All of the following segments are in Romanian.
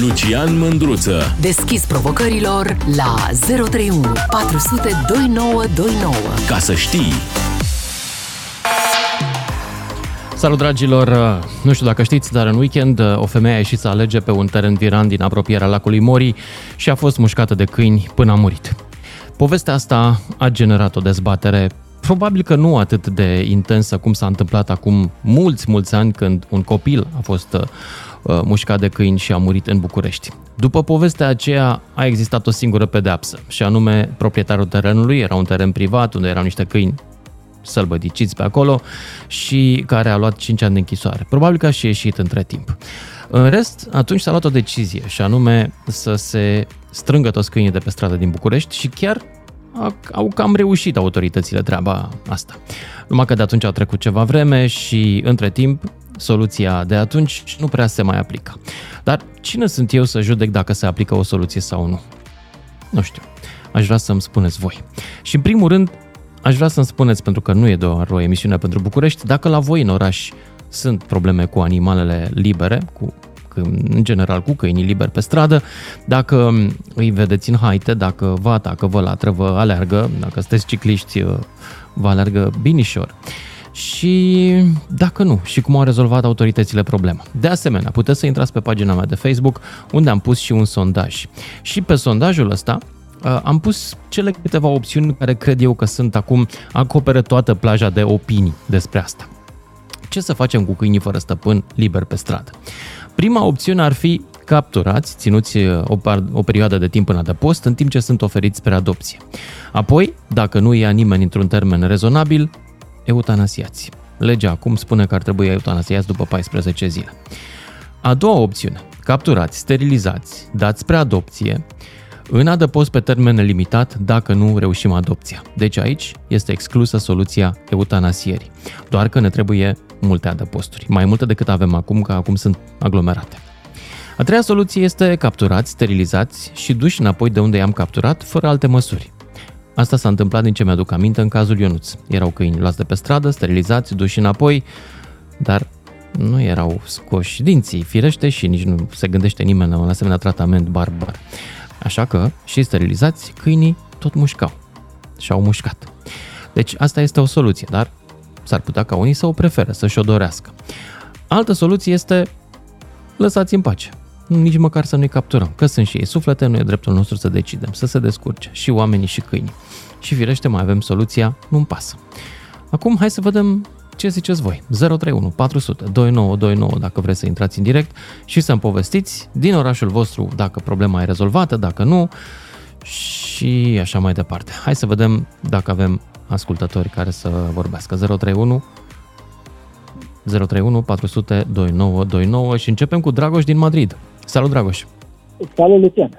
Lucian Mândruță. Deschis provocărilor la 031 400 2929. Ca să știi. Salut dragilor! Nu știu dacă știți, dar în weekend o femeie a ieșit să alege pe un teren viran din apropierea lacului Mori și a fost mușcată de câini până a murit. Povestea asta a generat o dezbatere probabil că nu atât de intensă cum s-a întâmplat acum mulți, mulți ani când un copil a fost uh, mușcat de câini și a murit în București. După povestea aceea a existat o singură pedeapsă și anume proprietarul terenului, era un teren privat unde erau niște câini sălbăticiți pe acolo și care a luat 5 ani de închisoare. Probabil că a și ieșit între timp. În rest, atunci s-a luat o decizie și anume să se strângă toți câinii de pe stradă din București și chiar au cam reușit autoritățile treaba asta. Numai că de atunci a trecut ceva vreme și între timp soluția de atunci nu prea se mai aplică. Dar cine sunt eu să judec dacă se aplică o soluție sau nu? Nu știu. Aș vrea să-mi spuneți voi. Și în primul rând, aș vrea să-mi spuneți, pentru că nu e doar o emisiune pentru București, dacă la voi în oraș sunt probleme cu animalele libere, cu în general cu câinii liberi pe stradă, dacă îi vedeți în haite, dacă vă atacă, vă latră, vă alergă, dacă sunteți cicliști, vă alergă binișor. Și dacă nu, și cum au rezolvat autoritățile problema. De asemenea, puteți să intrați pe pagina mea de Facebook, unde am pus și un sondaj. Și pe sondajul ăsta uh, am pus cele câteva opțiuni care cred eu că sunt acum, acoperă toată plaja de opinii despre asta. Ce să facem cu câinii fără stăpân liber pe stradă? Prima opțiune ar fi capturați, ținuți uh, o, par- o perioadă de timp în adăpost, în timp ce sunt oferiți spre adopție. Apoi, dacă nu ia nimeni într-un termen rezonabil, eutanasiați. Legea acum spune că ar trebui eutanasiați după 14 zile. A doua opțiune, capturați, sterilizați, dați spre adopție, în adăpost pe termen limitat dacă nu reușim adopția. Deci aici este exclusă soluția eutanasierii. Doar că ne trebuie multe adăposturi, mai multe decât avem acum, că acum sunt aglomerate. A treia soluție este capturați, sterilizați și duși înapoi de unde i-am capturat, fără alte măsuri. Asta s-a întâmplat din ce mi-aduc aminte în cazul Ionuț. Erau câini luați de pe stradă, sterilizați, duși înapoi, dar nu erau scoși dinții, firește, și nici nu se gândește nimeni la un asemenea tratament barbar. Așa că și sterilizați, câinii tot mușcau și au mușcat. Deci asta este o soluție, dar s-ar putea ca unii să o preferă, să-și o dorească. Altă soluție este lăsați în pace. Nici măcar să nu-i capturăm, că sunt și ei suflete, nu e dreptul nostru să decidem, să se descurce, și oamenii și câinii. Și firește mai avem soluția, nu-mi pasă. Acum hai să vedem ce ziceți voi? 031 400 2929 dacă vreți să intrați în direct și să-mi povestiți din orașul vostru dacă problema e rezolvată, dacă nu și așa mai departe. Hai să vedem dacă avem ascultători care să vorbească. 031 031 400 2929 și începem cu Dragoș din Madrid. Salut, Dragoș! Salut, Lucian!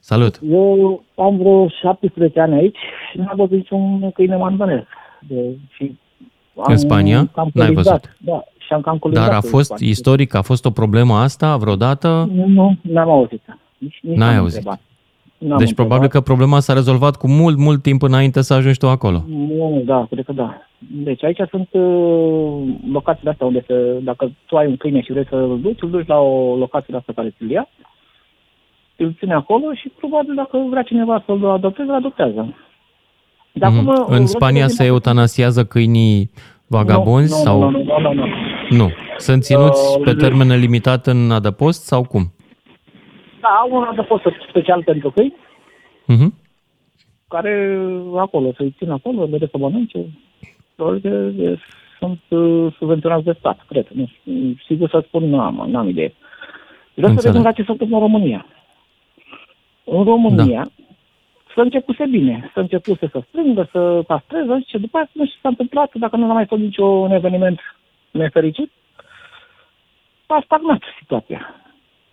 Salut! Eu am vreo 17 ani aici și n-am văzut niciun câine mandanez. De, și am în Spania? Cam N-ai văzut? Da, și am cam Dar a fost Spania. istoric, a fost o problemă asta vreodată? Nu, nu, n-am auzit. Nici, nici N-ai n-am auzit. Întrebat. N-am Deci întrebat. probabil că problema s-a rezolvat cu mult, mult timp înainte să ajungi tu acolo. Nu, da, cred că da. Deci aici sunt uh, locațiile astea unde se, dacă tu ai un câine și vrei să-l duci, îl duci la o locație de asta care ți-l ia, îl ține acolo și probabil dacă vrea cineva să-l adopteze, îl adoptează. De Mhm. acum, În Spania se eutanasiază câinii vagabonzi nu, sau... Nu, nu, nu, nu, nu. Nu. Sunt ținuți Uh, pe termen limitat în adăpost sau cum? Da, au un adăpost special pentru câini, Mhm. care acolo, să-i țin acolo, merge să mănânce. Doar că e- sunt uh, subvenționați de stat, cred. Nu știu, sigur să spun, nu am, n-am idee. Vreau să Înțeleg. vedem la ce se întâmplă în România. În România da. s-a început bine, s-a început să strângă, să castreze, și după aceea nu știu ce s-a întâmplat, dacă nu a mai fost niciun eveniment nefericit, a stagnat situația.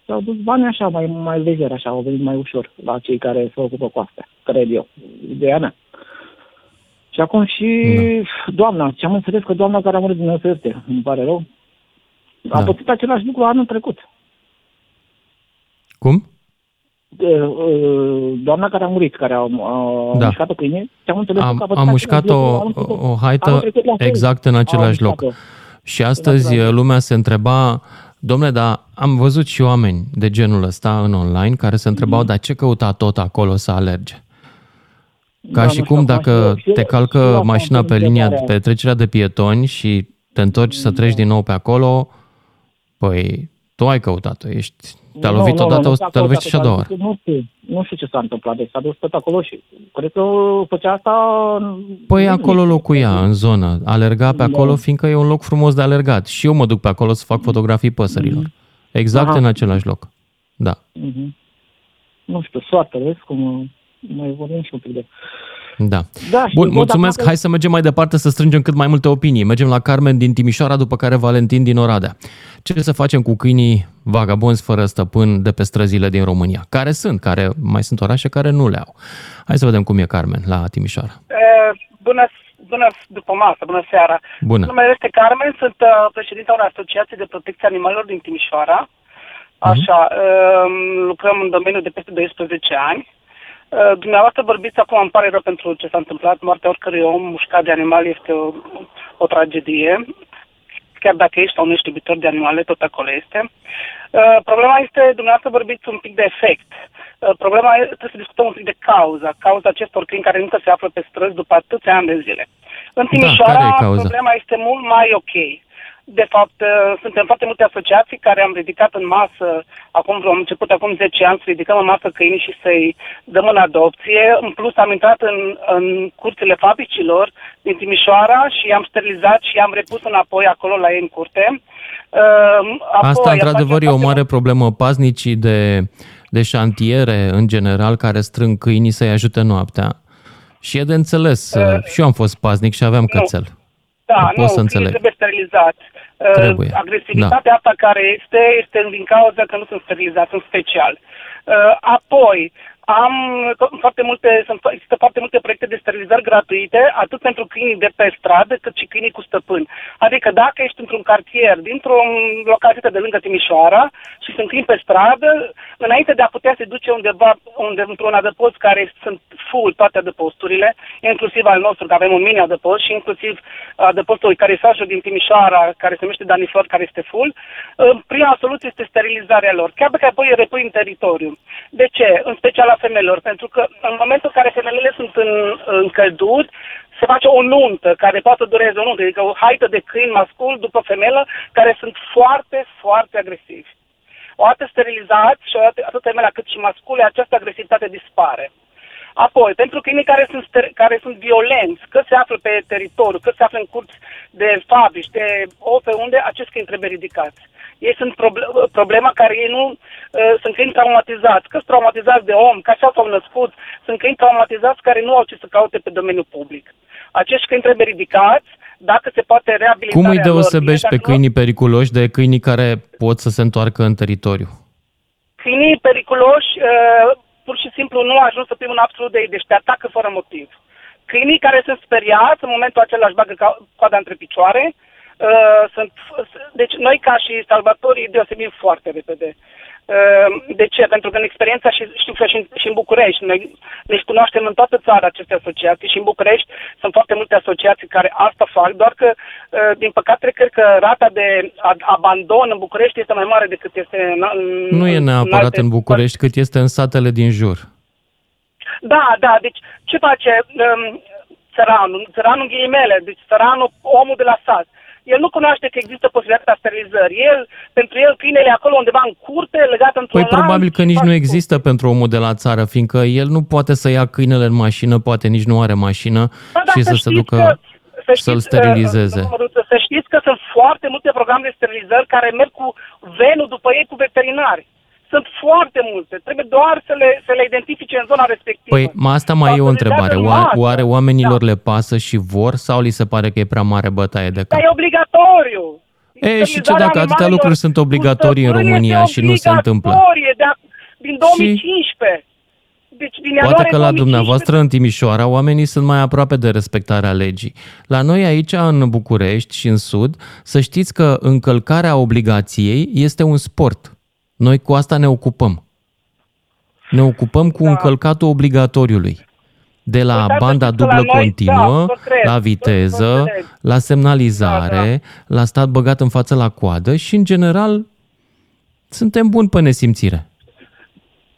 S-au dus bani așa, mai, mai lejer, așa, au venit mai ușor la cei care se ocupă cu astea, cred eu, ideea mea. Și acum și da. doamna, ce am înțeles că doamna care a murit din este, îmi pare rău, a Da. pățit același lucru anul trecut. Cum? E, e, Doamna care a murit, care a, a Da. mușcat o câine, ce am înțeles că Am, a pățit am același mușcat lucru o, anul trecut. o Anul haită trecut la fel. exact în A același loc. mușcat-o. Și astăzi același lumea se întreba Domnule, dar am văzut și oameni de genul ăsta în online care se întrebau, dar ce căuta tot acolo să alerge? Ca Da, și nu cum știu, dacă acum și eu- te și calcă eu acum mașina am pe linia, întrebarea. pe trecerea de pietoni și te întorci să treci din nou pe acolo, păi tu ai căutat-o, ești, te-a Nu, lovit nu, odată, nu, o nu să s-a te lovești și a căutat, doua oară. Nu știu, nu știu ce s-a întâmplat, deci s-a dus tot acolo și cred că făcea asta... Păi zilnic. acolo locuia, în zonă, alerga pe Da. acolo, fiindcă e un loc frumos de alergat. Și eu mă duc pe acolo să fac fotografii păsărilor. Exact Aha. în același loc. Da. Mhm. Nu știu, soartă, vezi cum mai vorbim și un pic de... Da. Da, și Bun, văd mulțumesc. acum că- Hai să mergem mai departe să strângem cât mai multe opinii. Mergem la Carmen din Timișoara, după care Valentin din Oradea. Ce să facem cu câinii vagabonzi fără stăpân de pe străzile din România? Care sunt? Care mai sunt orașe care nu le au. Hai să vedem cum e Carmen la Timișoara. Eh, Bună, bună după masă, bună seara. Bună. Numele este Carmen, sunt uh, președinta unei asociații de protecție a animalelor din Timișoara. Așa, uh, lucrăm în domeniul de peste 12 ani. Uh, Dumneavoastră vorbiți acum, îmi pare rău pentru ce s-a întâmplat. Moartea oricărui om mușcat de animale este o, o tragedie. Chiar dacă ești sau nu ești iubitor de animale, tot acolo este. Uh, problema este, dumneavoastră vorbiți un pic de efect. Uh, problema e, trebuie să discutăm un pic de cauza. Cauza acestor câini care încă se află pe străzi după atâția ani de zile. În Timișoara, care e cauza? problema este mult mai ok. De fapt, uh, suntem foarte multe asociații care am ridicat în masă, acum am început acum 10 ani să ridicăm în masă câinii și să-i dăm în adopție. În plus, am intrat în, în curțile fabricilor din Timișoara și i-am sterilizat și i-am repus înapoi acolo la ei în curte. Uh, apoi, Asta, într-adevăr, e o facem mare problemă. Paznicii de, de șantiere, în general, care strâng câinii să-i ajute noaptea. Și e de înțeles. Uh, și eu am fost paznic și aveam cățel. Da, Pot nu, să câinii înțeleg. trebuie sterilizat. Uh, Trebuie, da. Agresivitatea asta care este, este din cauza că nu sunt sterilizați în special. Uh, Apoi, am foarte multe, sunt, există foarte multe proiecte de sterilizări gratuite, atât pentru câinii de pe stradă, cât și câinii cu stăpâni. Adică dacă ești într-un cartier, dintr-o localitate de lângă Timișoara și sunt câini pe stradă, înainte de a putea se duce undeva, unde, într-un adăpost care sunt full toate adăposturile, inclusiv al nostru, că avem un mini adăpost și inclusiv adăpostul care e din Timișoara, care se numește Daniflor, care este full, prima soluție este sterilizarea lor, chiar dacă apoi îi repui în teritoriu. De ce? În special la femelor, pentru că în momentul în care femelele sunt în, în călduri, se face o nuntă care poate dureze o nuntă, adică o haită de câini mascul după femelă, care sunt foarte, foarte agresivi. O dată sterilizați și o dată, atât femeia cât și mascule, această agresivitate dispare. Apoi, pentru câinii care sunt, ster- care sunt violenți, că se află pe teritoriu, că se află în curți de fabrici, de o pe unde, acești câini trebuie ridicați. Ei sunt proble- problema care ei nu uh, sunt câini traumatizați, că sunt traumatizați de om, că așa s-au născut, sunt câini traumatizați care nu au ce să caute pe domeniul public. Acești câini trebuie ridicați, dacă se poate reabilita. Cum îi deosebești pe câinii periculoși de câinii care pot să se întoarcă în teritoriu? Câinii periculoși uh, pur și simplu nu ajung să fim un absolut de ei, deci te atacă fără motiv. Câinii care sunt speriați, în momentul acela își bagă ca- coada între picioare, uh, sunt, deci noi ca și salvatorii deosebim foarte repede. Uh, De ce? Pentru că în experiența și știu că și în, și în București, noi ne cunoaștem în toată țara aceste asociații și în București sunt foarte multe asociații care asta fac, doar că, uh, din păcate, cred că rata de a- abandon în București este mai mare decât este în, în Nu e în neapărat alte în București, cât este în satele din jur. da, da, deci ce face um, țăranul? Țăranul în ghilimele, deci țăranul, omul de la sat. El nu cunoaște că există posibilitatea sterilizării. El, pentru el, câinele e acolo undeva în curte, legat într-un Păi probabil lanț, că nici fac nu tot. există pentru omul de la țară, fiindcă el nu poate să ia câinele în mașină, poate nici nu are mașină Ba da, și să se știți ducă că- să și să-l știți, sterilizeze. uh, domnul Măruță, Să știți că sunt foarte multe programe de sterilizări care merg cu venul după ei cu veterinari. Sunt foarte multe. Trebuie doar să le, să le identifice în zona respectivă. Păi ma asta mai e o întrebare. Autorizează în Oare, masă. oare oamenilor Da. le pasă și vor sau li se pare că e prea mare bătaie de cap? Dar e obligatoriu. E, și ce Sterilizarea dacă atâtea animalelor lucruri sunt cu obligatorii în stăpâni România este și nu se întâmplă? obligatorie De, din 2015. Deci din Poate ianuarie că la 2015. dumneavoastră în Timișoara oamenii sunt mai aproape de respectarea legii. La noi aici în București și în Sud, să știți că încălcarea obligației este un sport. Noi cu asta ne ocupăm. Ne ocupăm cu Da. încălcatul obligatoriului. De la Păi, da, banda știți că la dublă noi- continuă, da, vă cred, la vă- viteză, vă înțeleg. la semnalizare, Da, la stat băgat în față la coadă și, în general, suntem buni pe nesimțire.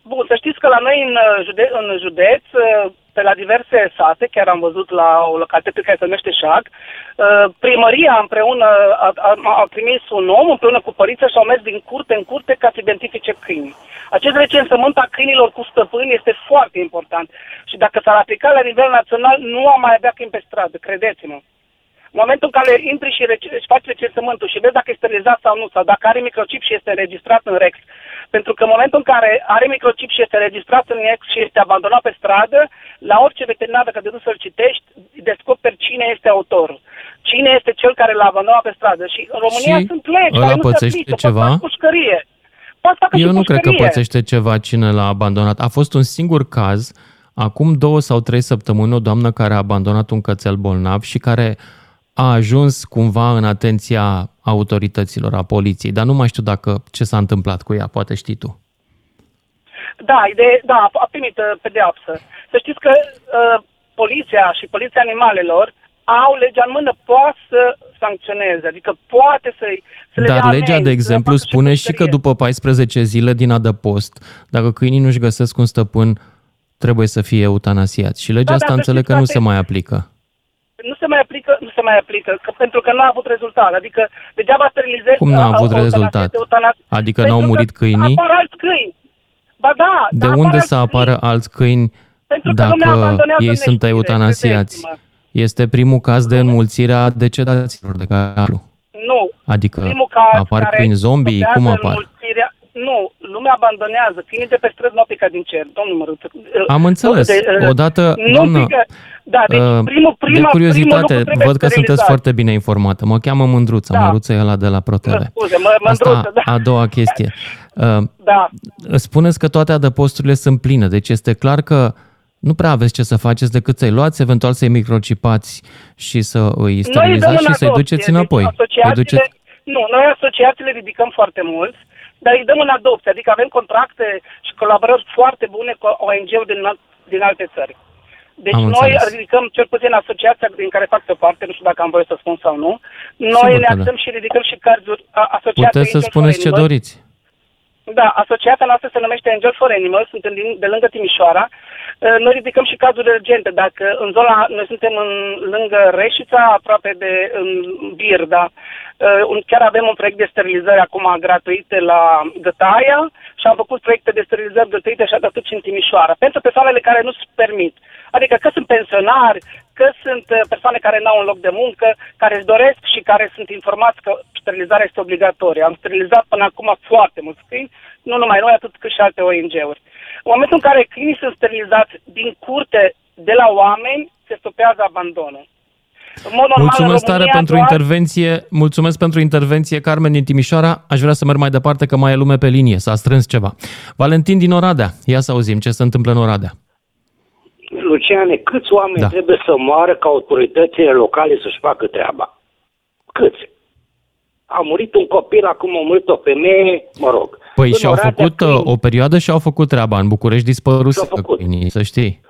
Bun, să știți că la noi în, uh, jude- în județ, uh, pe la diverse sate, chiar am văzut la o localitate care se numește Șac, uh, primăria împreună a, a, a trimis un om împreună cu părinții și au mers din curte în curte ca să identifice câini. Acest recensământ a câinilor cu stăpâni este foarte important și dacă s-ar aplica la nivel național, nu am mai avea câini pe stradă, credeți-mă. În momentul în care intri și rece- își faci recensământul și vezi dacă este sterilizat sau nu, sau dacă are microchip și este înregistrat în REX, pentru că în momentul în care are microchip și este înregistrat în REX și este abandonat pe stradă, la orice veterinar, dacă te duci să-l citești, descoperi cine este autorul. Cine este cel care l-a abandonat pe stradă. Și în România Și sunt legi ăla care nu se pățește aplică. ceva? Poți fac pușcărie. Poți facă Eu și nu cred că pușcărie. pățește ceva cine l-a abandonat. A fost un singur caz, acum două sau trei săptămâni, o doamnă care a abandonat un cățel bolnav și care a ajuns cumva în atenția autorităților, a poliției, dar nu mai știu dacă ce s-a întâmplat cu ea, poate știi tu. Da, de, da, a primit uh, pedeapsă. Să știți că uh, poliția și poliția animalelor au legea în mână, poate să sancționeze, adică poate să-i să le Dar dea legea, amenzi, de să exemplu, facă spune și că pușcărie. după 14 zile din adăpost, dacă câinii nu-și găsesc un stăpân, trebuie să fie eutanasiați. Și legea Da, asta da, să înțeleg știți, că nu frate. se mai aplică. Nu se mai aplică, nu se mai aplică, că, pentru că nu a avut rezultat. Adică degeaba sterilizezi... Cum n-a a- avut a- eutanasiezi, rezultat? eutanasiezi. Adică Pentru n-au murit că câinii? Apar alți câini. Ba da, De dar unde apar să alți apară câini. alți câini Pentru că lumea dacă abandonează ei sunt neștire, eutanasiați? credeți-mă. Este primul caz de înmulțire a decedaților de care aflu. Nu, Adică primul caz apar care câini zombie, stopează cum apar? înmulțirea- Nu, lumea abandonează. Câinii de pe străzi nu au picat din cer. Domnul Măruță. Am înțeles. uh, Odată, nu doamnă, pică. Da, deci Uh, primul, prima, de curiozitate, primul lucru trebuie văd că sunteți sterilizat. foarte bine informată. Mă cheamă Mândruța, Da. Măruță e ăla de la Mă ProTV. scuze, mă, Asta mândruță, da. a doua chestie. Uh, Da, Spuneți că toate adăposturile sunt pline, deci este clar că nu prea aveți ce să faceți decât să-i luați, eventual să-i microcipați și să îi Noi îi dăm sterilizați în și să-i adopție, duceți înapoi. Deci Îi asociațiile, duceți... Nu, noi asociațiile ridicăm foarte mulți, dar îi dăm în adopție. Adică avem contracte și colaborări foarte bune cu ONG-uri din, al- din alte țări. Deci Am noi înțeles. ridicăm cel puțin asociația din care fac pe parte, nu știu dacă am voie să spun sau nu. Noi Sigur ne că da. axăm și ridicăm și cazuri a- asociația Puteți să Angel for spuneți ce Animals. doriți. Da, asociația noastră se numește Angel for Animals, suntem din, de lângă Timișoara. Uh, Noi ridicăm și cazuri urgente. Dacă în zona, noi suntem în, lângă Reșița, aproape de în Birda. Uh, un- Chiar avem un proiect de sterilizări acum gratuite la Gătaia și am făcut proiecte de sterilizări gratuite și atât și în Timișoara. Pentru persoanele care nu-și permit. Adică că sunt pensionari, că sunt uh, persoane care n-au un loc de muncă, care își doresc și care sunt informați că sterilizarea este obligatorie. Am sterilizat până acum foarte mulți câini, nu numai noi, atât cât și alte ONG-uri. În momentul în care câinii sunt sterilizați din curte de la oameni, se stopează abandonul. În mod normal, Mulțumesc în tare România pentru doar- intervenție. Mulțumesc pentru intervenție, Carmen din Timișoara. Aș vrea să merg mai departe, că mai e lume pe linie. S-a strâns ceva. Valentin din Oradea. Ia să auzim ce se întâmplă în Oradea. Luciane, câți oameni Da. da. trebuie să moară ca autoritățile locale să-și facă treaba? Câți? A murit un copil, acum a murit o femeie, mă rog. Păi În și-au Oradea, făcut uh, câini- o perioadă și au făcut treaba. În București dispăruse Și-au făcut. câinii, să știi.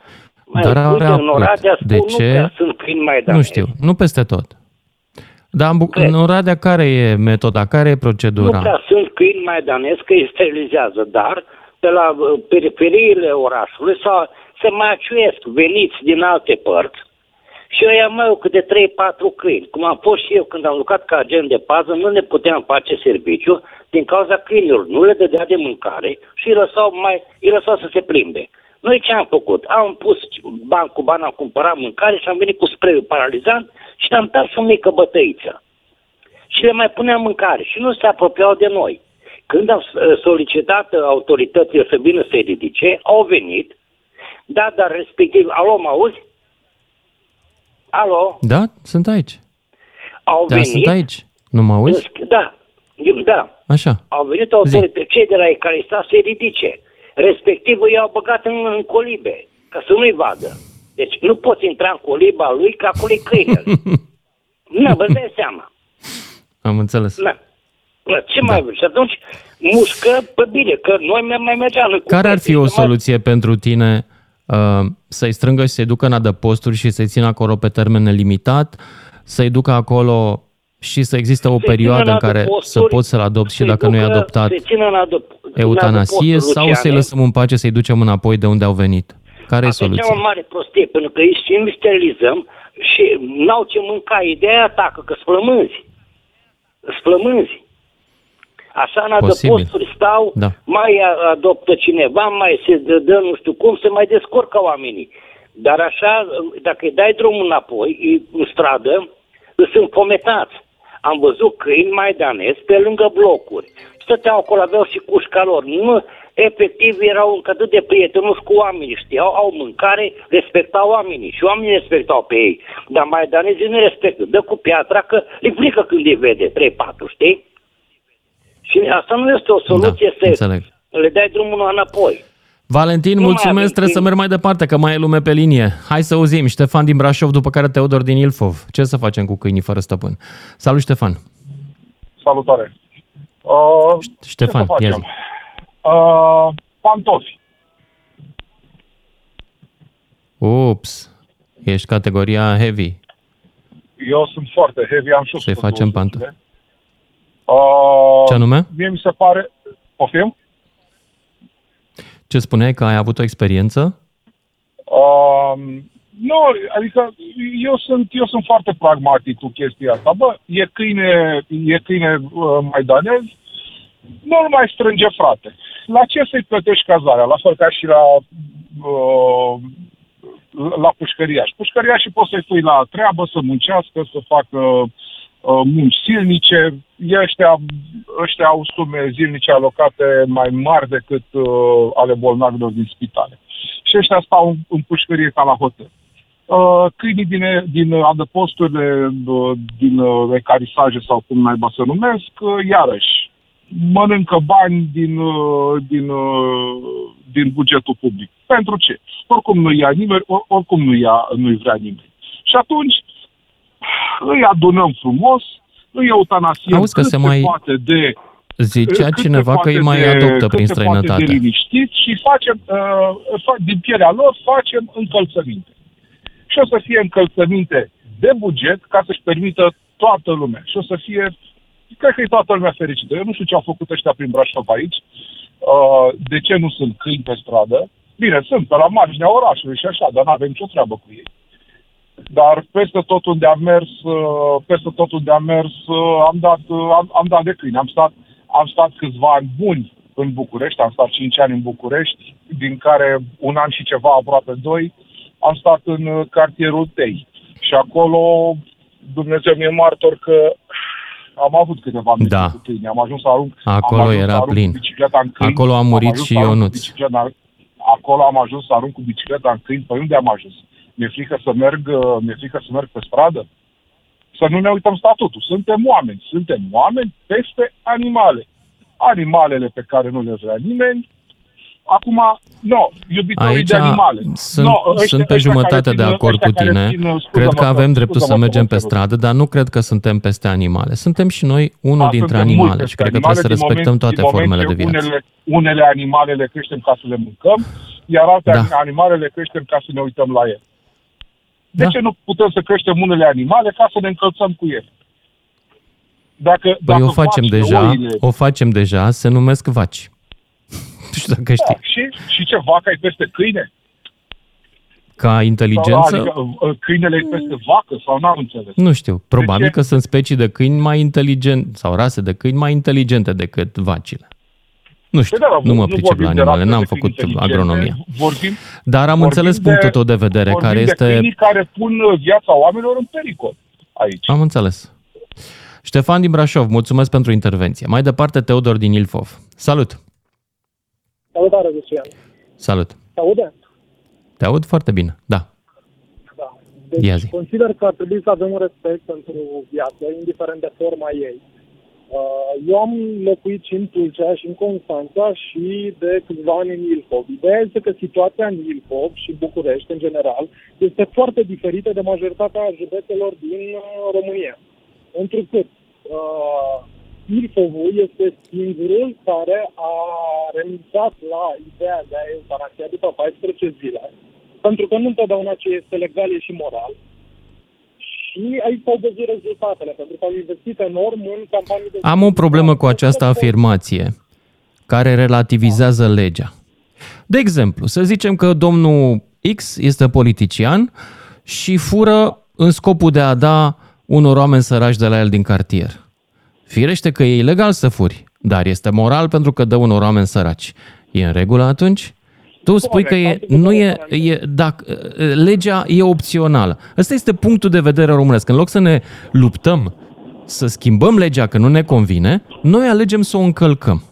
Mai, Dar uite, au în Oradea De spun, ce? Nu prea sunt câini mai Nu știu, nu peste tot. Dar în, Bu- Cred. în Oradea care e metoda, care e procedura? Nu prea sunt câini maidanezi că îi sterilizează, dar pe la uh, periferiile orașului sau se mai aciuiesc veniți din alte părți și eu am mai eu câte 3-4 câini. Cum am fost și eu când am lucrat ca agent de pază, nu ne puteam face serviciu din cauza câinilor. Nu le dădea de mâncare și îi lăsau, mai, îi lăsau să se plimbe. Noi ce am făcut? Am pus bani cu bani, am cumpărat mâncare și am venit cu spray paralizant și ne-am dat și o mică bătăiță și le mai puneam mâncare și nu se apropiau de noi. Când am uh, solicitat uh, autoritățile să vină să-i ridice, au venit, da, dar respectiv, alo, mă auzi? Alo, Da, sunt aici. au Da, venit, sunt aici. Nu mă auzi? da, eu- da, Așa. au venit autoritățile, cei de la ei care stau să-i ridice, respectiv i-au băgat în, în colibe, ca să nu-i vadă. Deci nu poți intra în coliba lui, că acolo e câine. nu, vă dați seama. Am înțeles. Da. Da, Ce mai vrei? Și atunci mușcă pe bine, că noi mai, mai mergeam în Care ar fi o cupeți, să mai- soluție pentru tine uh, să-i strângă și să-i ducă în adăposturi și să-i țină acolo pe termen nelimitat, să-i ducă acolo și să existe o Se perioadă țină în în care să adăposturi, poți să-l adopți și să-i dacă nu e ducă- adoptat Se țină în adop- în eutanasie adăposturi, sau să-i Luciane. lăsăm în pace să-i ducem înapoi de unde au venit? Care e Asta e cea soluția? mai mare prostie, pentru că ei și îi sterilizăm și n-au ce mânca. Ideea atacă, că splămânzi. Splămânzi. Așa în Posibil. adăposturi stau, Da. mai a- adoptă cineva, mai se dă, dă nu știu cum, se mai descurcă oamenii. Dar așa, dacă îi dai drumul înapoi, îi- în stradă, îți împometați. Am văzut câini maidanezi pe lângă blocuri. Stăteau acolo, aveau și cușca lor. Nu, efectiv erau încă atât de prietenoși cu oamenii, știau, au mâncare, respectau oamenii și oamenii respectau pe ei. Dar maidanezii nu respectă, dă cu piatra că îi frică când îi vede, 3-4, știi? Și asta nu este o soluție Da, să înțeleg. le dai drumul înapoi. Valentin, Nu mai mulțumesc, avem trebuie să timp. merg mai departe, că mai e lume pe linie. Hai să auzim. Ștefan din Brașov, după care Teodor din Ilfov. Ce să facem cu câinii fără stăpân? Salut, Ștefan. Salutare. Uh, Ștefan, ce să ia facem? zi. Uh, pantofi. Ups, ești categoria heavy. Eu sunt foarte heavy, am și Să-i 102 facem kg. pantofi. Uh, Ce anume? Mie mi se pare... Poftim? Ce spuneai că ai avut o experiență? Uh, nu, adică eu sunt, eu sunt foarte pragmatic cu chestia asta. Bă, e câine, e câine uh, maidanez, nu-l mai strânge, frate. La ce să-i plătești cazarea? La fel ca și la, uh, la pușcăriaș. Pușcăriașii poți să-i pui la treabă, să muncească, să facă uh, munci silnice. Ăștia, ăștia au sume zilnice alocate mai mari decât uh, ale bolnavilor din spitale. Și ăștia stau în, în pușcărie ca la hotel. Uh, câinii din, din adăposturile, uh, din uh, ecarisaje sau cum naiba să numesc, uh, iarăși, mănâncă bani din, uh, din, uh, din bugetul public. Pentru ce? Oricum nu ia nimeni, or, oricum nu ia, nu-i vrea nimeni. Și atunci îi adunăm frumos, îi eutanasiem Auzi că cât se se mai poate de Zicea cât se cineva că poate îi mai de- adoptă cât prin se poate de străinătate. liniștit și facem, uh, fa- din pielea lor facem încălțăminte. Și o să fie încălțăminte de buget ca să-și permită toată lumea. Și o să fie, cred că e toată lumea fericită. Eu nu știu ce au făcut ăștia prin Brașov aici, uh, de ce nu sunt câini pe stradă. Bine, sunt pe la marginea orașului și așa, dar nu avem nicio treabă cu ei. Dar peste tot unde am mers, uh, peste tot unde am mers, uh, am dat, uh, am, am dat de câini. Am stat, am stat câțiva ani buni în București, am stat 5 ani în București, din care un an și ceva, aproape doi, am stat în uh, cartierul Tei. Și acolo, Dumnezeu mi-e martor că am avut câteva amintiri Da. cu câini. Am ajuns să arunc, Acolo am ajuns era să arunc plin. Cu bicicleta în câini, Acolo a am murit ajuns și să arunc cu Ionuț. bicicleta- Acolo am ajuns să arunc cu bicicleta în câini. Păi unde am ajuns? Mi-e frică să merg, uh, mi-e frică să merg pe stradă? Să nu ne uităm statutul. Suntem oameni. Suntem oameni peste animale. Animalele pe care nu le vrea nimeni. Acum, nu, iubitorii Aici de animale. sunt, No, ăștia- sunt pe ăștia jumătate care de țin- acord cu ăștia care tine. țin, uh, Cred scuză-mă că avem că- dreptul să scuză-mă mergem că pe vă întreb. stradă, dar nu cred că suntem peste animale. Suntem și noi unul Da, dintre suntem animale mult și peste cred că trebuie să animale, din respectăm moment- toate din moment formele de ce viață. Unele, unele animale le creștem ca să le mâncăm, iar alte Da. animale le creștem ca să ne uităm la ele. De Da. ce nu putem să creștem unele animale ca să ne încălțăm cu ele? Dacă, Păi dacă o facem vacile, deja, oile- o facem deja, se numesc vaci. Nu știu dacă da, știi. și, și ce, vaca e peste câine? Ca inteligență, Adică, uh, câinele e peste vacă sau n-am înțeles? nu știu. Probabil ce? că sunt specii de câini mai inteligente sau rase de câini mai inteligente decât vacile. Nu știu, Păi da, nu mă nu pricep vorbim la de animale, rase n-am de făcut câini inteligente, agronomie. Vorbim, Dar am vorbim înțeles de- punctul tău de vedere, vorbim care de este... câinii care pun uh, viața oamenilor în pericol aici. Am înțeles. Ștefan din Brașov, mulțumesc pentru intervenție. Mai departe, Teodor din Ilfov. Salut! Salutare, Lucian. Salut! Se aude? Te aud foarte bine, da. Da. Deci Ia zi. consider că ar trebui să avem un respect pentru viață, indiferent de forma ei. Uh, Eu am locuit și în Tulcea și în Constanța și de câțiva ani în Ilfov. Ideea este că situația în Ilfov și București, în general, este foarte diferită de majoritatea județelor din uh, România. Întrucât uh, Ilfovul este singurul care a renunțat la ideea de a eutanasia după 14 zile, pentru că nu întotdeauna ce este legal e și moral. Și aici s-au văzut rezultatele, pentru că au investit enorm în campanii de... Am o problemă cu această afirmație care relativizează legea. De exemplu, să zicem că domnul X este politician și fură în scopul de a da unor oameni săraci de la el din cartier. Firește că e ilegal să furi, dar este moral pentru că dă unor oameni săraci. E în regulă atunci? Tu spui că e, nu e, e dacă, legea e opțională. Ăsta este punctul de vedere românesc. În loc să ne luptăm să schimbăm legea că nu ne convine, noi alegem să o încălcăm.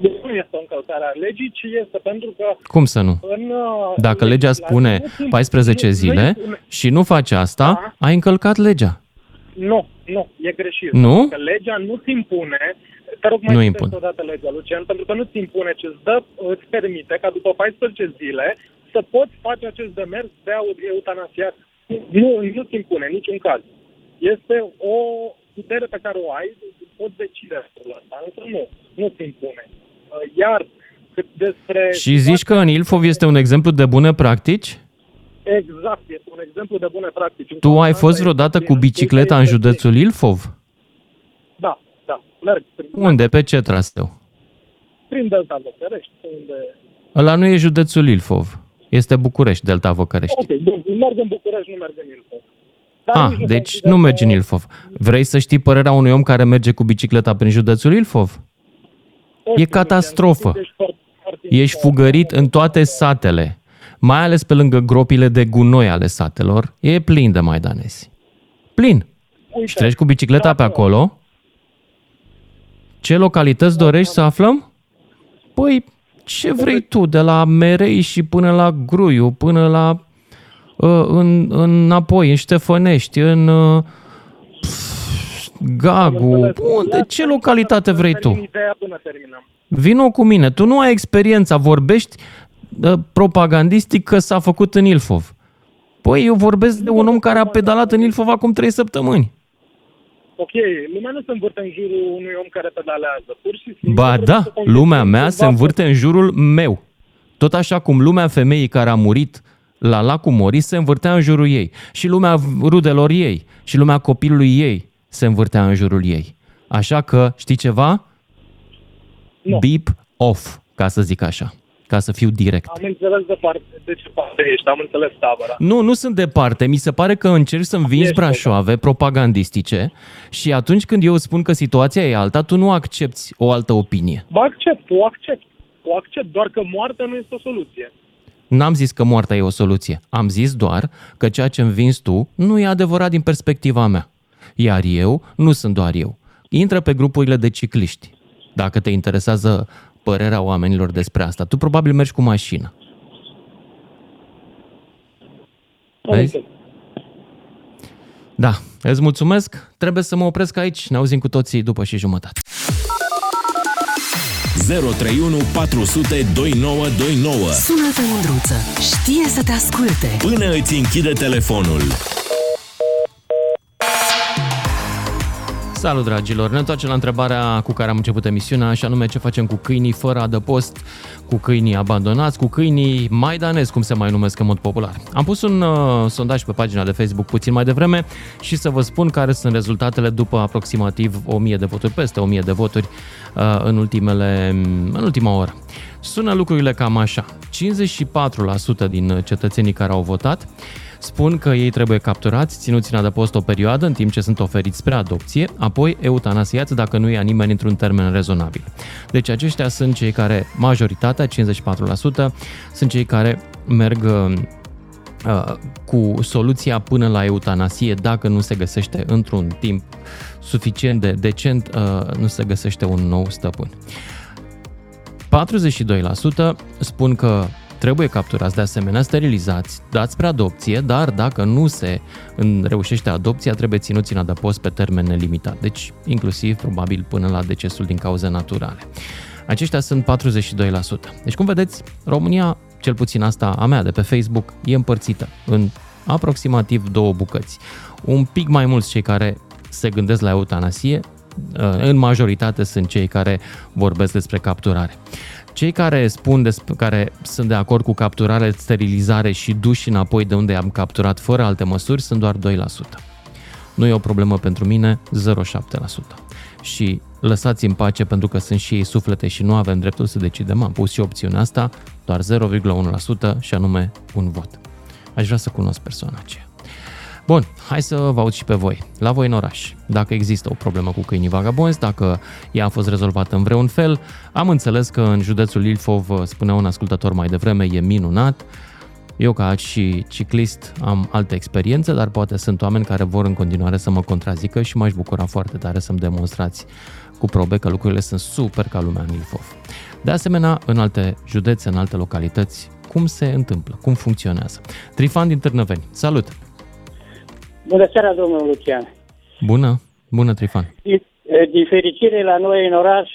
Nu este o încălcare a legii, ci este pentru că... Cum să nu? În, uh, Dacă legea spune 14 zile și nu faci asta, ai încălcat legea. Nu, nu, e greșit. Nu? Pentru Că legea nu-ți impune, te rog mai Nu citește impune. odată legea, Lucian, pentru că nu-ți impune, ci îți, dă, îți permite ca după 14 zile să poți face acest demers de a eutanasiat. Nu, nu-ți impune, în niciun caz. Este o putere pe care o ai, poți decide lucrul ăsta, însă nu, nu-ți impune. Uh, Iar cât despre... Și zici că în Ilfov este un exemplu de bune practici? Exact, este un exemplu de bune practici. Tu ai fost vreodată cu bicicleta în județul Ilfov? Da, da, merg prin, Unde? Pe ce traseu? prin Delta Văcărești, unde... Ăla nu e județul Ilfov. Este București, Delta Văcărești. Ok, bun, merg în București, nu merg în Ilfov. Dar Ah, nici nu deci consider nu că- mergi în Ilfov. Vrei să știi părerea unui om care merge cu bicicleta prin județul Ilfov? Nu știu, E catastrofă. Lucian, ești foarte- foarte Ești important. fugărit în toate satele, mai ales pe lângă gropile de gunoi ale satelor. E plin de maidanezi. Plin. Uite, Și treci cu bicicleta pe dacă- acolo? Ce localități dorești să aflăm? Păi, ce vrei tu, de la Merei și până la Gruiu, până la uh, în, înapoi, în Ștefănești, în uh, pf, Gagu, unde, ce localitate vrei tu? Termin Ideea până terminăm. Vino cu mine, tu nu ai experiența, vorbești uh, propagandistic că s-a făcut în Ilfov. Păi eu vorbesc de un om care a pedalat în Ilfov acum trei săptămâni. Ok, lumea nu se învârte în jurul unui om care pedalează. Pur și simplu Ba trebuie da, să convingi lumea mea cumva se învârte în jurul meu. Tot așa cum lumea femeii care a murit la lacul Mori se învârtea în jurul ei. Și lumea rudelor ei. Și lumea copilului ei se învârtea în jurul ei. Așa că, știi ceva? Nu. Beep off, ca să zic așa. Ca să fiu direct. Am înțeles de, parte, de ce parte ești, am înțeles tabăra. Nu, nu sunt departe. Mi se pare că încerci să-mi vinzi Ești, brașoave propagandistice și atunci când eu spun că situația e alta, tu nu accepti o altă opinie. Vă accept, o accept. O accept, doar că moartea nu este o soluție. N-am zis că moartea e o soluție. Am zis doar că ceea ce îmi vinzi tu nu e adevărat din perspectiva mea. Iar eu nu sunt doar eu. Intră pe grupurile de cicliști. Dacă te interesează părerea oamenilor despre asta. Tu probabil mergi cu mașină. Am Vezi? înțeles. Da, îți mulțumesc. Trebuie să mă opresc aici. Ne auzim cu toții după și jumătate. 031 400 2929 Sună-te, Mândruță. Știe să te asculte. Până îți închide telefonul. Salut, dragilor! Ne întoarcem la întrebarea cu care am început emisiunea, și anume ce facem cu câinii fără adăpost, cu câinii abandonați, cu câinii maidanezi, cum se mai numesc în mod popular. Am pus un uh, sondaj pe pagina de Facebook puțin mai devreme și să vă spun care sunt rezultatele după aproximativ 1000 de voturi, peste 1000 de voturi uh, în, ultimele, în ultima oră. Sună lucrurile cam așa. 54% din cetățenii care au votat spun că ei trebuie capturați, ținuți în adăpost o perioadă în timp ce sunt oferiți spre adopție, apoi eutanasiați dacă nu ia nimeni într-un termen rezonabil. Deci aceștia sunt cei care, majoritatea, 54%, sunt cei care merg uh, uh, cu soluția până la eutanasie dacă nu se găsește într-un timp suficient de decent, uh, nu se găsește un nou stăpân. 42% spun că trebuie capturați de asemenea, sterilizați, dați spre adopție, dar dacă nu se în- reușește adopția, trebuie ținuți în adăpost pe termen nelimitat, deci inclusiv probabil până la decesul din cauze naturale. Aceștia sunt 42%. Deci cum vedeți, România, cel puțin asta a mea de pe Facebook, e împărțită în aproximativ două bucăți. Un pic mai mulți cei care se gândesc la eutanasie, în majoritate sunt cei care vorbesc despre capturare. Cei care spun, despre, care sunt de acord cu capturare, sterilizare și duși înapoi de unde am capturat fără alte măsuri sunt doar 2%. Nu e o problemă pentru mine, 0,7%. Și lăsați în pace pentru că sunt și ei suflete și nu avem dreptul să decidem. Am pus și opțiunea asta, doar 0,1% și anume un vot. Aș vrea să cunosc persoana aceea. Bun, hai să vă aud și pe voi. La voi în oraș, dacă există o problemă cu câinii vagabonzi, dacă ea a fost rezolvată în vreun fel, am înțeles că în județul Ilfov, spunea un ascultător mai devreme, e minunat. Eu ca și ciclist am alte experiențe, dar poate sunt oameni care vor în continuare să mă contrazică și m-aș bucura foarte tare să-mi demonstrați cu probe că lucrurile sunt super ca lumea în Ilfov. De asemenea, în alte județe, în alte localități, cum se întâmplă, cum funcționează. Trifan din Târnăveni, salut! Bună seara, domnul Lucian. Bună, bună Trifan. Din fericire, la noi în oraș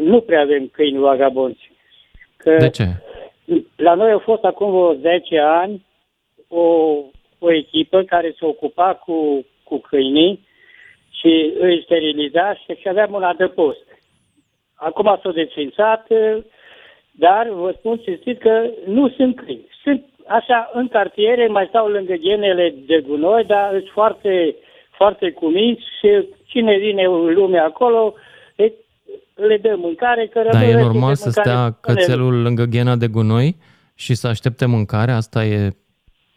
nu prea avem câini vagabonți. Că de ce? La noi a fost acum vreo 10 ani o, o echipă care se ocupa cu, cu câinii și îi steriliza și, și aveam un adăpost. Acum s-a desfințat, dar vă spun cinstit că nu sunt câini. Sunt așa, în cartiere mai stau lângă genele de gunoi, dar sunt foarte, foarte cuminți și cine vine în lume acolo, le dă mâncare. Că da, e normal să stea cățelul lângă ghena de gunoi și să aștepte mâncare? Asta e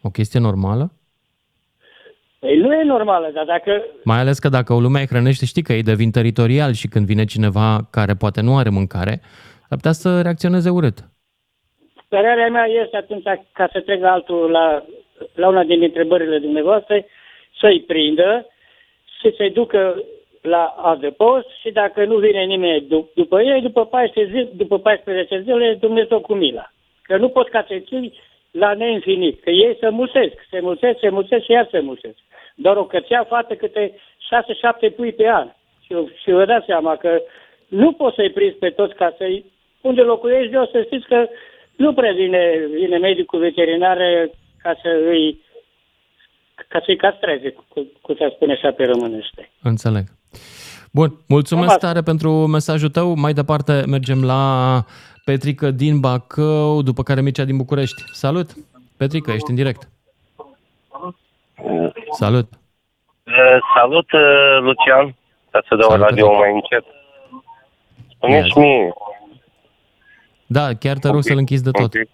o chestie normală? Ei, nu e normală, dar dacă... Mai ales că dacă o lume îi hrănește, știi că ei devin teritorial și când vine cineva care poate nu are mâncare, ar putea să reacționeze urât. Părerea mea este atunci, ca să trec la altul, la, la una din întrebările dumneavoastră, să-i prindă și să-i ducă la adăpost și dacă nu vine nimeni dup- după ei, după 14, zile, după 14 zile, Dumnezeu cu mila. Că nu poți ca să ții la neinfinit, că ei se mulțesc, se mulțesc, se mulțesc și iar se mulțesc. Doar o cățea fată câte 6-7 pui pe an. Și, și vă dați seama că nu poți să-i prinzi pe toți ca să-i... Unde locuiești eu, să știți că nu prea vine, vine medicul veterinar ca să îi ca să-i castreze, cu, cu să spune așa pe românește. Înțeleg. Bun, mulțumesc tare pentru mesajul tău. Mai departe mergem la Petrică din Bacău, după care Mircea din București. Salut! Petrică, ești în direct. Salut! Uh, salut, uh, Lucian. Ca să dau radio mai încet. Spune-și mie, da, chiar te rog să-l închizi de tot. Okay.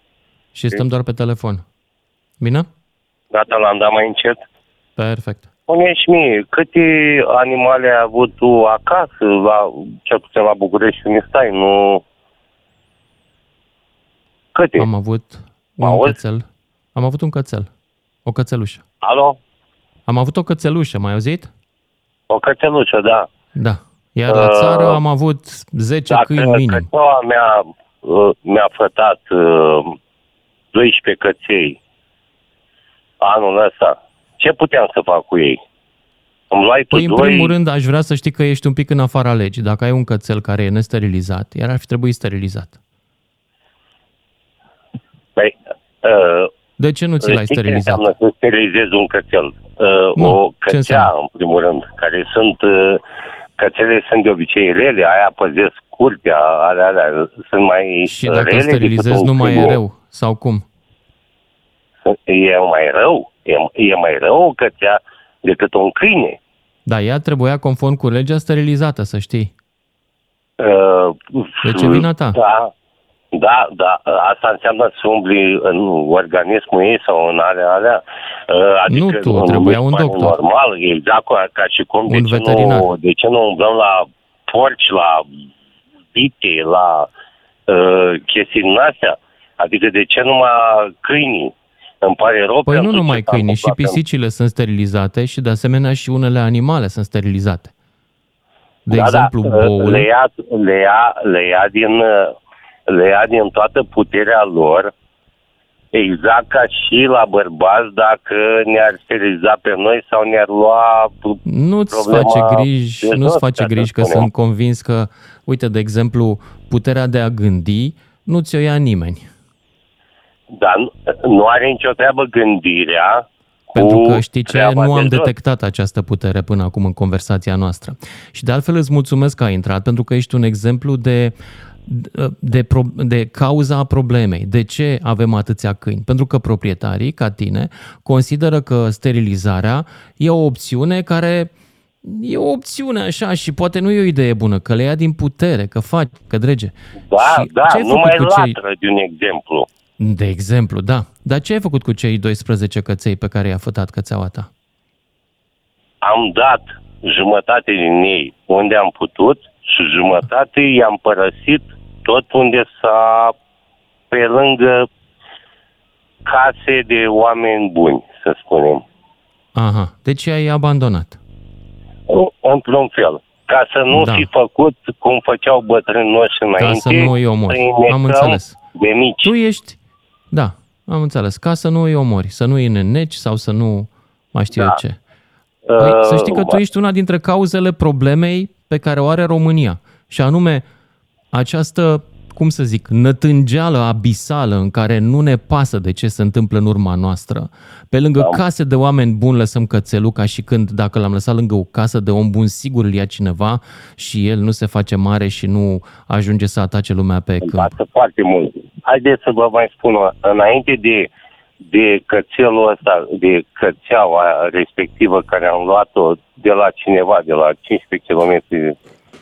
Și stăm doar pe telefon. Bine? Gata, l-am dat mai încet. Perfect. spune și mie, câte animale ai avut tu acasă, la, cel puțin la București unde stai, nu... Câte? Am avut un Auzi? cățel. Am avut un cățel. O cățelușă. Alo? Am avut o cățelușă, mai auzit? O cățelușă, da. Da. Iar la țară uh, am avut 10 câini minim. Dacă mea Uh, mi-a fătat 12 uh, căței anul ăsta. Ce puteam să fac cu ei? Îmi luai păi, în doi... primul rând, aș vrea să știi că ești un pic în afara legii. Dacă ai un cățel care e nesterilizat, iar ar fi trebuit sterilizat. Păi, uh, de ce nu ți l-ai sterilizat? înseamnă să sterilizezi un cățel? Uh, nu, o cățea, în primul rând, care sunt... Uh, cățele sunt de obicei rele, aia păzesc curtea, alea, alea sunt mai Și dacă rele sterilizezi nu mai e rău, sau cum? E mai rău, e, e mai rău o cățea decât un câine. Da, ea trebuia conform cu legea sterilizată, să știi. Uh, de ce vina ta? Da, da, da, asta înseamnă să umbli în organismul ei sau în alea alea. Adică nu tu, trebuia un doctor. Normal, exact ca și cum. Un de veterinar. Ce nu, de ce nu umblăm la porci, la vite, la uh, chestii din astea? Adică de ce numai câinii? Îmi pare rău Păi nu numai câinii, și pisicile sunt sterilizate și de asemenea și unele animale sunt sterilizate. De da, da exemplu, da, boul... Le ia, le, ia, le ia din le ia din toată puterea lor, exact ca și la bărbați dacă ne-ar steriliza pe noi sau ne-ar lua Nu-ți face griji, nu-ți face griji că sunt convins că, uite, de exemplu, puterea de a gândi nu ți-o ia nimeni. Dar nu, nu are nicio treabă gândirea pentru că știi ce, nu am detectat această putere până acum în conversația noastră. Și de altfel îți mulțumesc că ai intrat, pentru că ești un exemplu de de, pro, de cauza problemei. De ce avem atâția câini? Pentru că proprietarii, ca tine, consideră că sterilizarea e o opțiune care e o opțiune așa și poate nu e o idee bună, că le ia din putere, că faci, că drege. Da, și da, ce ai nu făcut mai cu cei... latră de un exemplu. De exemplu, da. Dar ce ai făcut cu cei 12 căței pe care i-a fătat cățeaua ta? Am dat jumătate din ei unde am putut și jumătate i-am părăsit tot unde s-a pe lângă case de oameni buni, să spunem. Aha, deci ai abandonat. Într-un fel. Ca să nu Da. fi făcut cum făceau bătrânii noștri înainte. Ca să nu îi omori. să-i Am necăm înțeles. De mici. Tu ești, da, am înțeles, ca să nu îi omori, să nu îi neneci sau să nu mai știu Da. eu ce. Păi, Uh, să știi că tu ești una dintre cauzele problemei pe care o are România. Și anume, această, cum să zic, nătângeală abisală în care nu ne pasă de ce se întâmplă în urma noastră. Pe lângă Da. case de oameni buni lăsăm cățelul ca și când dacă l-am lăsat lângă o casă de om bun, sigur îl ia cineva și el nu se face mare și nu ajunge să atace lumea pe câmp. Pasă foarte mult. Haideți să vă mai spun, o- înainte de, de cățelul ăsta, de cățeaua respectivă care am luat-o de la cineva, de la 15 km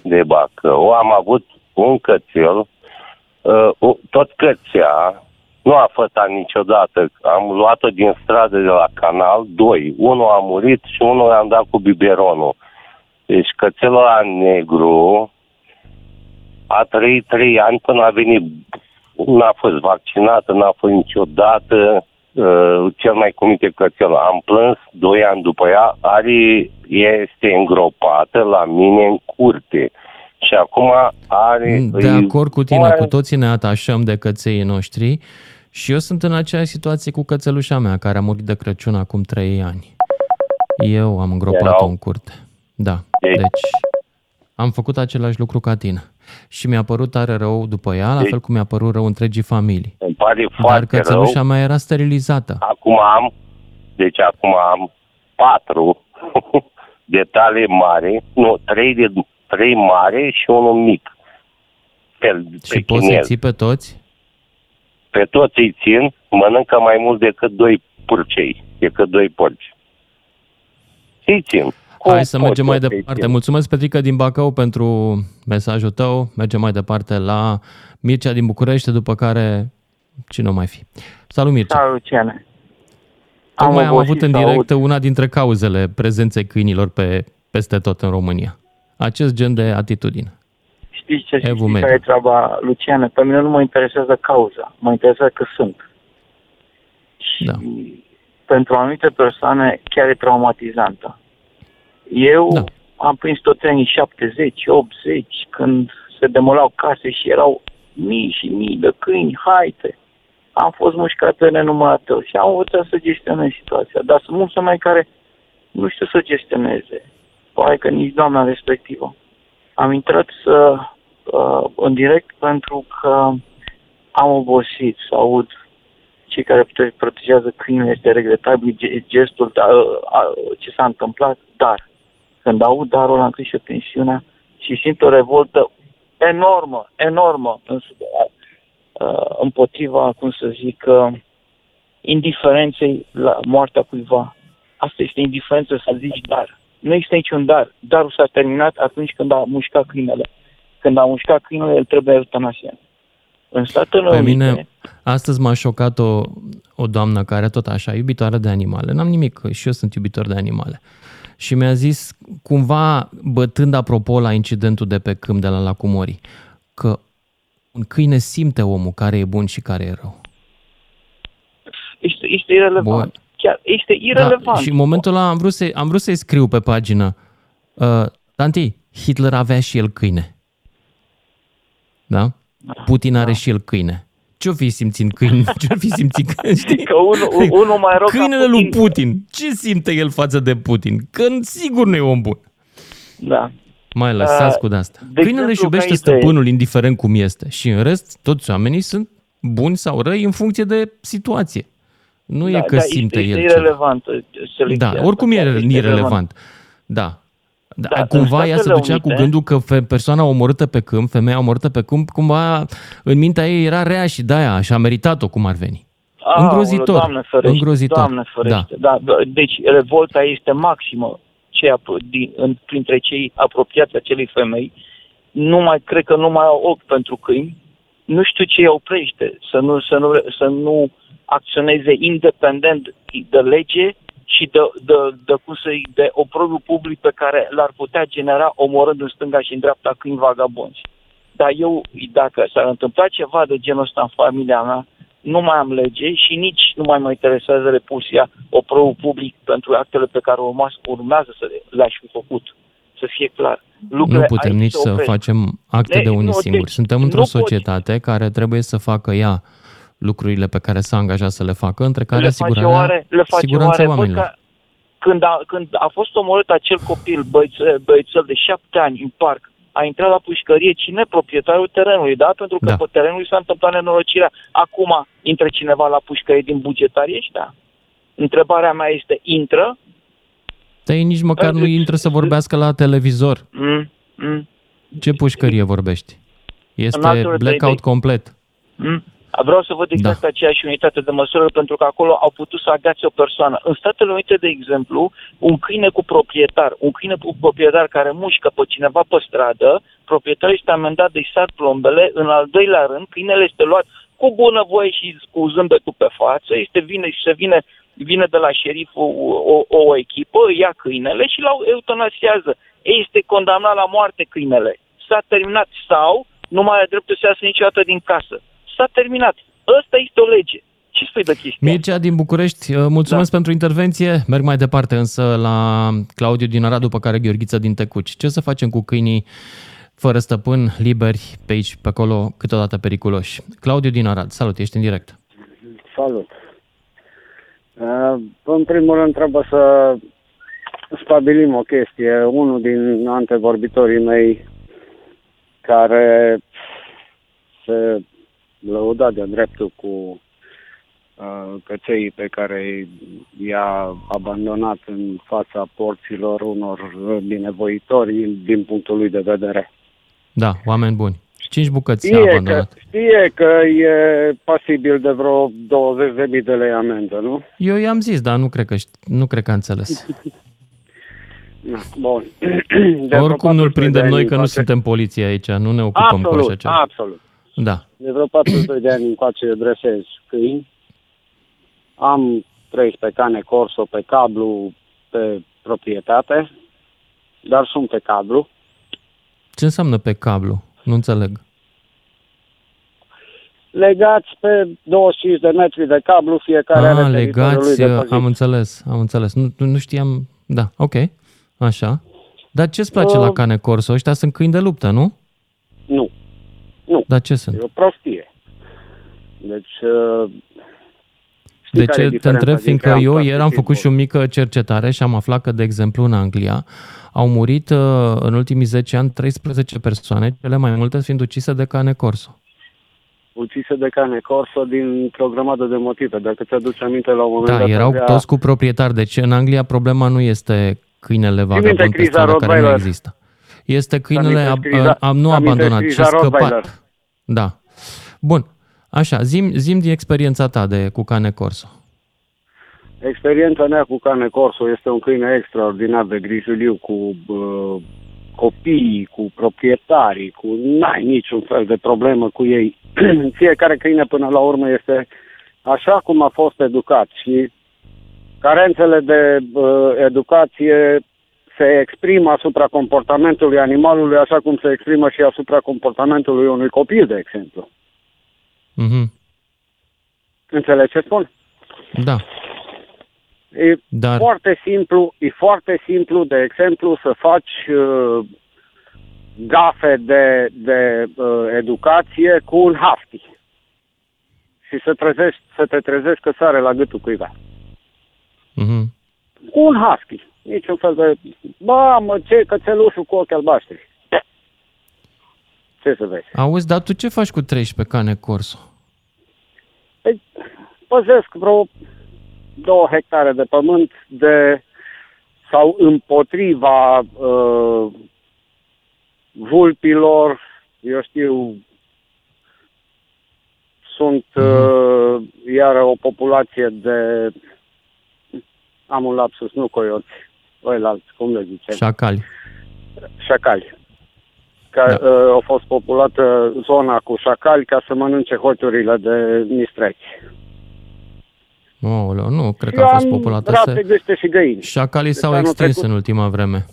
de Bacău, am avut un cățel, uh, o- tot cățea, nu a fătat niciodată. Am luat-o din stradă de la canal, doi. Unul a murit și unul am dat cu biberonul. Deci cățelul ăla negru a trăit trei ani până a venit. N-a fost vaccinată, n-a fost niciodată uh, cel mai comite cățel. Am plâns doi ani după ea, are, este îngropată la mine în curte. Și acum are... De îi- acord cu tine, Oare- cu toții ne atașăm de căței noștri și eu sunt în aceeași situație cu cățelușa mea, care a murit de Crăciun acum trei ani. Eu am îngropat-o Erau- în curte. Da, Deci- deci am făcut același lucru ca tine. Și mi-a părut tare rău după ea, la Deci- fel cum mi-a părut rău întregii familii. Îmi pare Dar foarte rău. cățelușa mea era sterilizată. Acum am, deci acum am patru de tale mare, nu, trei, de, trei mare și unul mic. Fel, Și poți să-i ții pe toți? Pe toți îi țin, mănâncă mai mult decât doi purcei, decât doi porci. Îi țin. Cum Hai să pot mergem eu mai să-i departe. țin? Mulțumesc, Petrica din Bacău, pentru mesajul tău. Mergem mai departe la Mircea din București, după care cine o mai fi. Salut, Mircea! Salut, Luciane. Tocmai am, obosit avut în să direct una dintre cauzele prezenței câinilor pe, peste tot în România. Acest gen de atitudine. Știți ce Evu știți Media. care e treaba, Luciane? Pe mine nu mă interesează cauza, mă interesează că sunt. Da. Pentru anumite persoane chiar e traumatizantă. Eu Da. am prins tot în anii 70, 80, când se demolau case și erau mii și mii de câini, haite. Am fost mușcat pe nenumărate ori și am învățat să gestionez situația. Dar sunt mulți oameni care nu știu să gestioneze. Poate că nici doamna respectivă. Am intrat să, uh, în direct pentru că am obosit să aud cei care prote- protejează câinile este regretabil ge- gestul, da, uh, uh, ce s-a întâmplat, dar când aud darul am și eu tensiunea și simt o revoltă enormă, enormă în, uh, împotriva, cum să zic, uh, indiferenței la moartea cuiva. Asta este indiferență să zici dar. Nu există niciun dar. Darul s-a terminat atunci când a mușcat câinele. Când a mușcat câinele, el trebuie eutanasia. În Statele Pe Unite, mine, astăzi m-a șocat o, o doamnă care tot așa, iubitoare de animale. N-am nimic, și eu sunt iubitor de animale. Și mi-a zis, cumva, bătând apropo la incidentul de pe câmp de la Lacumori, că un câine simte omul care e bun și care e rău. este, este irelevant. Bun. Chiar este irelevant. Da, și în momentul ăla am vrut, să, am vrut să-i scriu pe pagină, uh, Tanti, Hitler avea și el câine. Da? Putin are și el câine. Ce-o fi simțit câine? Ce-o fi simțit câine? Știi? Că unul, unul mai rău ca Câinele lui Putin. Putin. Ce simte el față de Putin? Că sigur nu e om bun. Da. Mai lăsați Uh, cu de-asta. de Câinele exemplu, își iubește ca idee- stăpânul indiferent cum este. Și în rest, toți oamenii sunt buni sau răi în funcție de situație. Nu e că simte este, el este ceva. irelevant. selecția Da, asta, oricum e chiar este irelevant. Da. Da, da cumva ea se ducea Unite, cu gândul că persoana omorâtă pe câmp, femeia omorâtă pe câmp, cumva în mintea ei era rea și de-aia și a meritat-o cum ar veni. A, îngrozitor. Doamne ferește, îngrozitor. Doamne ferește. Da. da. Deci revolta este maximă cei, din, în, printre cei apropiați acelei femei. Nu mai, cred că nu mai au ochi pentru câini. Nu știu ce îi oprește să nu, să nu, să nu acționeze independent de lege și de, de, de, cum să de oprobiu public pe care l-ar putea genera omorând în stânga și în dreapta câini vagabonzi. Dar eu, dacă s-ar întâmpla ceva de genul ăsta în familia mea, nu mai am lege și nici nu mai mă interesează repulsia oprobiu public pentru actele pe care urmează să le-aș fi făcut. Să fie clar. Lucrurile nu putem nici să facem acte ne, de unii singuri. Deci, Suntem într-o societate poți. care trebuie să facă ea lucrurile pe care s-a angajat să le facă, între care le asigurarea, oare, le face siguranța oare, oamenilor. Bă, când, a, când a fost omorât acel copil, băițel, băițel de șapte ani în parc, a intrat la pușcărie cine? Proprietarul terenului, da? Pentru că da. pe terenul s-a întâmplat nenorocirea. Acum intră cineva la pușcărie din bugetarii ăștia? Întrebarea mea este, intră? Dar ei nici măcar nu intră să vorbească la televizor. Mm, mm. Ce pușcărie vorbești? Este blackout complet. Mm. Vreau să văd exact da. aceeași unitate de măsură pentru că acolo au putut să agațe o persoană. În Statele Unite, de exemplu, un câine cu proprietar, un câine cu proprietar care mușcă pe cineva pe stradă, proprietarul este amendat de sar plombele, în al doilea rând, câinele este luat cu bunăvoie și cu zâmbetul pe față, este vine și se vine, vine de la șerif o, o, o echipă, ia câinele și l-au eutanasiază. Este condamnat la moarte câinele. S-a terminat sau nu mai are dreptul să iasă niciodată din casă s-a terminat. Ăsta este o lege. Ce spui de chestia? Mircea din București, uh, mulțumesc da. pentru intervenție. Merg mai departe însă la Claudiu din Arad, după care Gheorghița din Tecuci. Ce să facem cu câinii fără stăpân, liberi, pe aici, pe acolo, câteodată periculoși? Claudiu din Arad, salut, ești în direct. Salut. Uh, în primul rând trebuie să stabilim o chestie. Unul din antevorbitorii mei care se lăuda de dreptul cu uh, căței pe care i-a abandonat în fața porților unor binevoitori din punctul lui de vedere. Da, oameni buni. Cinci bucăți știe a abandonat. Că, știe că e pasibil de vreo 20.000 de lei amendă, nu? Eu i-am zis, dar nu cred că, nu cred că a înțeles. Bun. Oricum nu-l prindem noi că nu suntem poliție aici, nu ne ocupăm absolut, cu așa ceva. Absolut, da. De vreo 42 de ani încoace dresez câini. Am 13 cane corso pe cablu pe proprietate, dar sunt pe cablu. Ce înseamnă pe cablu? Nu înțeleg. Legați pe 25 de metri de cablu, fiecare ah, are legați, lui de am înțeles, am înțeles. Nu, nu știam, da, ok, așa. Dar ce-ți place uh, la cane corso? Ăștia sunt câini de luptă, nu? Nu. Nu. Dar ce sunt? E o prostie. Deci... Uh, de ce te întreb? Fiindcă eu ieri am făcut și o mică cercetare și am aflat că, de exemplu, în Anglia au murit uh, în ultimii 10 ani 13 persoane, cele mai multe fiind ucise de cane corso. Ucise de cane corso dintr-o grămadă de motive. Dacă ți-aduci aminte la un moment da, dat... erau avea... toți cu proprietari. Deci în Anglia problema nu este câinele vagabond pe stradă care nu există. Este câinele ab, ab, nu abandonat, ci scăpat. Da. Bun. Așa, zim, zim din experiența ta de cu cane corso. Experiența mea cu cane corso este un câine extraordinar de grijuliu cu uh, copiii, cu proprietarii, cu n-ai niciun fel de problemă cu ei. Fiecare câine până la urmă este așa cum a fost educat și carențele de uh, educație se exprimă asupra comportamentului animalului așa cum se exprimă și asupra comportamentului unui copil, de exemplu. Mm-hmm. Înțelegi ce spun? Da. E Dar... foarte simplu, e foarte simplu, de exemplu, să faci uh, gafe de, de uh, educație cu un hafti și să, trezești, să te trezești că sare la gâtul cuiva. Mm-hmm. Cu un husky niciun fel de... Bă, mă, ce cățelușul cu ochi albaștri. Ce să vezi? Auzi, dar tu ce faci cu 13 cane corso? Păi, păzesc vreo două hectare de pământ de sau împotriva uh, vulpilor, eu știu, sunt mm. uh, iar o populație de, am un lapsus, nu coioți, alți, cum le zice? Șacali. Șacali. Ca, da. uh, a fost populată zona cu șacali ca să mănânce hoturile de mistreți. Oh, nu, cred că a fost populată. Rate, și găini. Șacalii deci s-au extins trecut, în ultima vreme.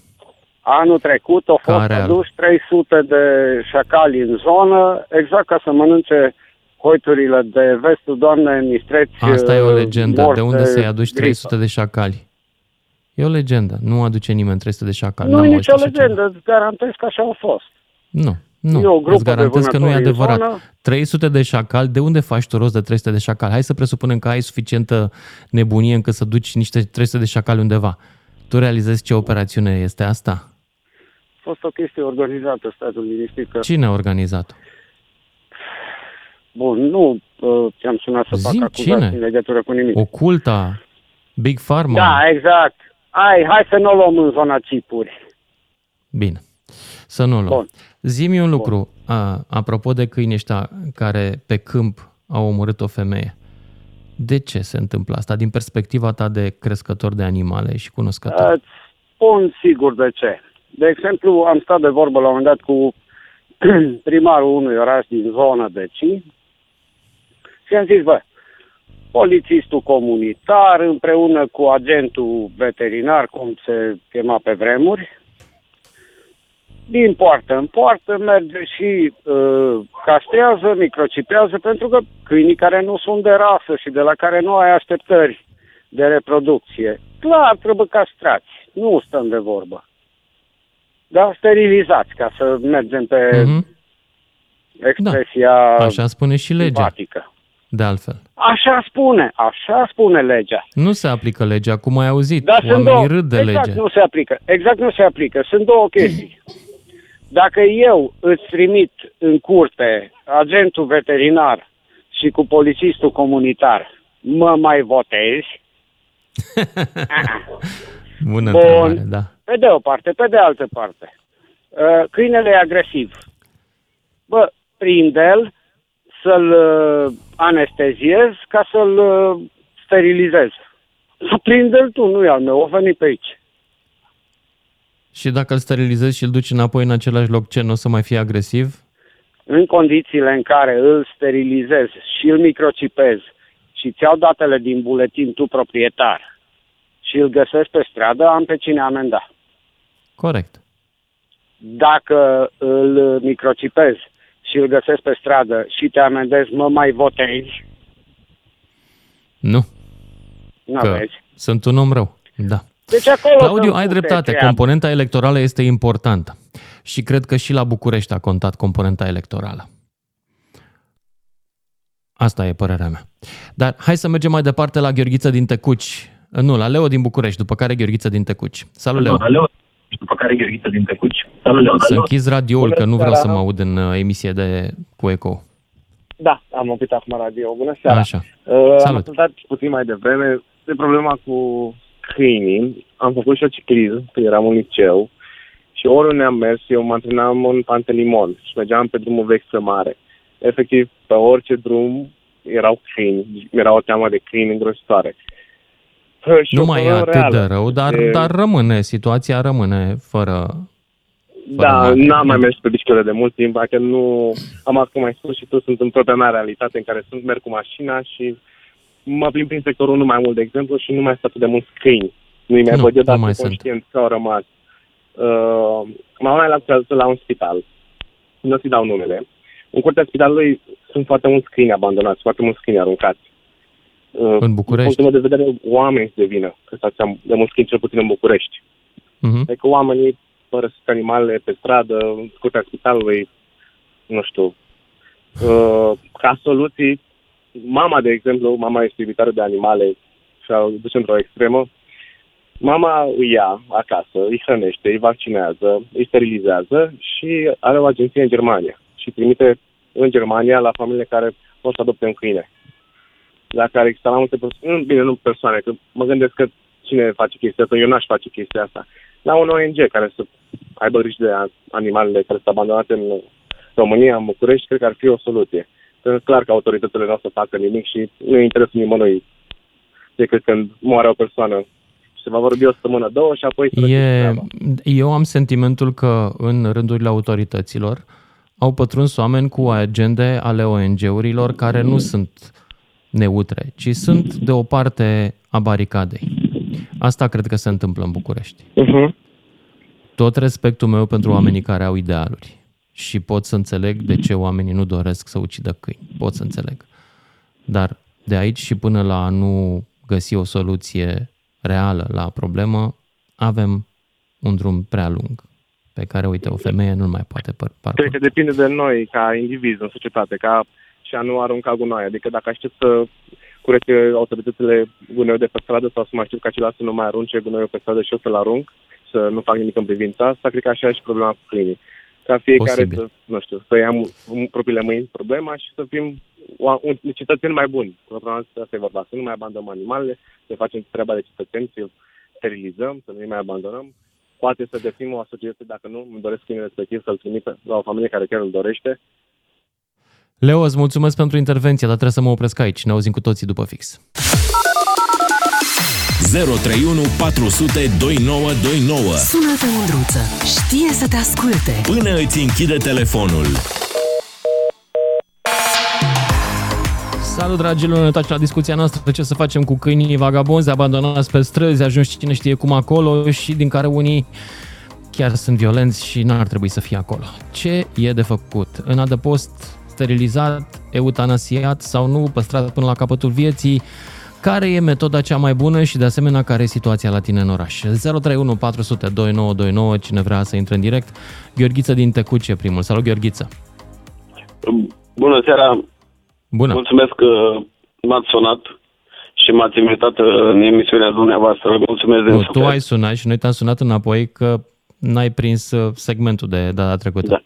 Anul trecut au fost aduși 300 de șacali în zonă, exact ca să mănânce hoiturile de vestul doamnei mistreți. Asta e o legendă. De unde să-i aduci 300 de șacali? E o legendă. Nu aduce nimeni 300 de șacali. Nu e nicio legendă. Îți garantez că așa au fost. Nu. Nu, eu, îți garantez că nu e adevărat. Zonă. 300 de șacali, de unde faci tu rost de 300 de șacali? Hai să presupunem că ai suficientă nebunie încât să duci niște 300 de șacali undeva. Tu realizezi ce operațiune este asta? A fost o chestie organizată, statul liniștit. Că... Cine a organizat-o? Bun, nu uh, ți-am sunat să Zim, fac acuzații cine? în legătură cu nimic. Oculta? Big Pharma? Da, exact. Hai, hai să nu o luăm în zona cipuri. Bine, să nu o luăm. Bun. Zimi un lucru, a, apropo de câini ăștia care pe câmp au omorât o femeie. De ce se întâmplă asta, din perspectiva ta de crescător de animale și cunoscător? Îți spun sigur de ce. De exemplu, am stat de vorbă la un moment dat cu primarul unui oraș din zonă de Ci și am zis, bă, polițistul comunitar împreună cu agentul veterinar, cum se chema pe vremuri, din poartă în poartă merge și uh, castrează, microcipează, pentru că câinii care nu sunt de rasă și de la care nu ai așteptări de reproducție, clar trebuie castrați, nu stăm de vorbă. Dar sterilizați, ca să mergem pe mm-hmm. expresia da. Așa spune și legea. Simpatică. De altfel. Așa spune, așa spune legea. Nu se aplică legea, cum ai auzit. Dar Oamenii două, râd de exact lege. nu se aplică. Exact nu se aplică. Sunt două chestii. Dacă eu îți trimit în curte agentul veterinar și cu polițistul comunitar, mă mai votezi? Bună Bun. întrebare, da. Pe de o parte, pe de altă parte. Uh, câinele e agresiv. Bă, prinde-l, să-l uh, anesteziez ca să-l uh, sterilizez. Să prinde-l tu, nu e al meu, o venit pe aici. Și dacă îl sterilizezi și îl duci înapoi în același loc, ce, nu o să mai fie agresiv? În condițiile în care îl sterilizezi și îl microcipezi și ți iau datele din buletin tu proprietar și îl găsesc pe stradă, am pe cine amenda. Corect. Dacă îl microcipezi și îl găsesc pe stradă și te amendezi, mă mai votezi? Nu. Nu aveți. Sunt un om rău, da. Deci acolo Claudiu, ai dreptate. Treaba. Componenta electorală este importantă. Și cred că și la București a contat componenta electorală. Asta e părerea mea. Dar hai să mergem mai departe la Gheorghiță din Tecuci. Nu, la Leo din București, după care Gheorghiță din Tecuci. Salut, Leo. La Leo, după care Gheorghiță din Tecuci. Salut, Leo. Să închizi radioul, că nu vreau să mă aud în uh, emisie de cu eco. Da, am oprit acum radio. Bună seara. Așa. Uh, Salut. Am ascultat puțin mai devreme de problema cu câinii, am făcut și o ciclism, că eram în liceu, și oriunde am mers, eu mă antrenam în Pantelimon și mergeam pe drumul vechi să mare. Efectiv, pe orice drum erau câini, era o teamă de câini îngrositoare. Și nu mai e atât reală. de rău, dar, de... dar rămâne, situația rămâne fără... Da, n-am mai mers pe bicicletă de mult timp, adică nu... Am cum mai spus și tu, sunt în propria mea realitate în care sunt, merg cu mașina și mă plimb prin sectorul nu mai mult, de exemplu, și nu mai sunt atât de mulți câini. Nu-i mai văd eu, dar sunt conștient că au rămas. Uh, mama mea lucrează la un spital. Nu o să-i dau numele. În curtea spitalului sunt foarte mulți câini abandonați, foarte mulți câini aruncați. Uh, în București? Din punctul de vedere, oameni se vină, că stația de mulți câini, cel puțin în București. Uh-huh. Adică oamenii părăsesc animalele pe stradă, în curtea spitalului, nu știu. Uh, ca soluții, mama, de exemplu, mama este iubitoare de animale și a dus într-o extremă, mama îi ia acasă, îi hrănește, îi vaccinează, îi sterilizează și are o agenție în Germania și trimite în Germania la familiile care pot să adopte un câine. La care există la multe persoane, bine, nu persoane, că mă gândesc că cine face chestia asta, eu n-aș face chestia asta. La un ONG care să aibă grijă de animalele care sunt abandonate în România, în București, cred că ar fi o soluție. Clar că autoritățile nu o să facă nimic și nu e interesul nimănui decât când moare o persoană se va vorbi o săptămână, două și apoi... E, eu am sentimentul că în rândurile autorităților au pătruns oameni cu agende ale ONG-urilor care nu sunt neutre, ci sunt de o parte a baricadei. Asta cred că se întâmplă în București. Uh-huh. Tot respectul meu pentru oamenii care au idealuri și pot să înțeleg de ce oamenii nu doresc să ucidă câini. Pot să înțeleg. Dar de aici și până la a nu găsi o soluție reală la problemă, avem un drum prea lung pe care, uite, o femeie nu mai poate parcurge. Cred că depinde de noi, ca indivizi în societate, ca și a nu arunca gunoi. Adică dacă aștept să curețe autoritățile gunoiul de pe stradă sau să mă aștept ca ceilalți să nu mai arunce gunoiul pe stradă și eu să-l arunc, să nu fac nimic în privința asta, cred că așa e și problema cu câinii. Ca fiecare Posibil. să, nu știu, să ia propriile mâini problema și să fim un cetățeni mai buni. Asta e vorba, să nu mai abandonăm animalele, să facem treaba de cetățeni, să sterilizăm, să nu mai abandonăm. Poate să definim o asociație, dacă nu, îmi doresc câinele respectiv să-l trimit la o familie care chiar îl dorește. Leo, îți mulțumesc pentru intervenție, dar trebuie să mă opresc aici. Ne auzim cu toții după fix. 031 400 2929 Sună-te, Mândruță. Știe să te asculte. Până îți închide telefonul. Salut, dragilor! Ne la discuția noastră ce să facem cu câinii vagabonzi abandonați pe străzi, ajungi cine știe cum acolo și din care unii chiar sunt violenți și n-ar trebui să fie acolo. Ce e de făcut? În adăpost sterilizat, eutanasiat sau nu, păstrat până la capătul vieții, care e metoda cea mai bună și de asemenea care e situația la tine în oraș. 031 400 2929, cine vrea să intre în direct. Gheorghiță din Tecuce primul. Salut, Gheorghiță! Bună seara! Bună! Mulțumesc că m-ați sunat și m-ați invitat în emisiunea dumneavoastră. Mulțumesc de nu, Tu ai sunat și noi te-am sunat înapoi că n-ai prins uh, segmentul de data trecută. Da.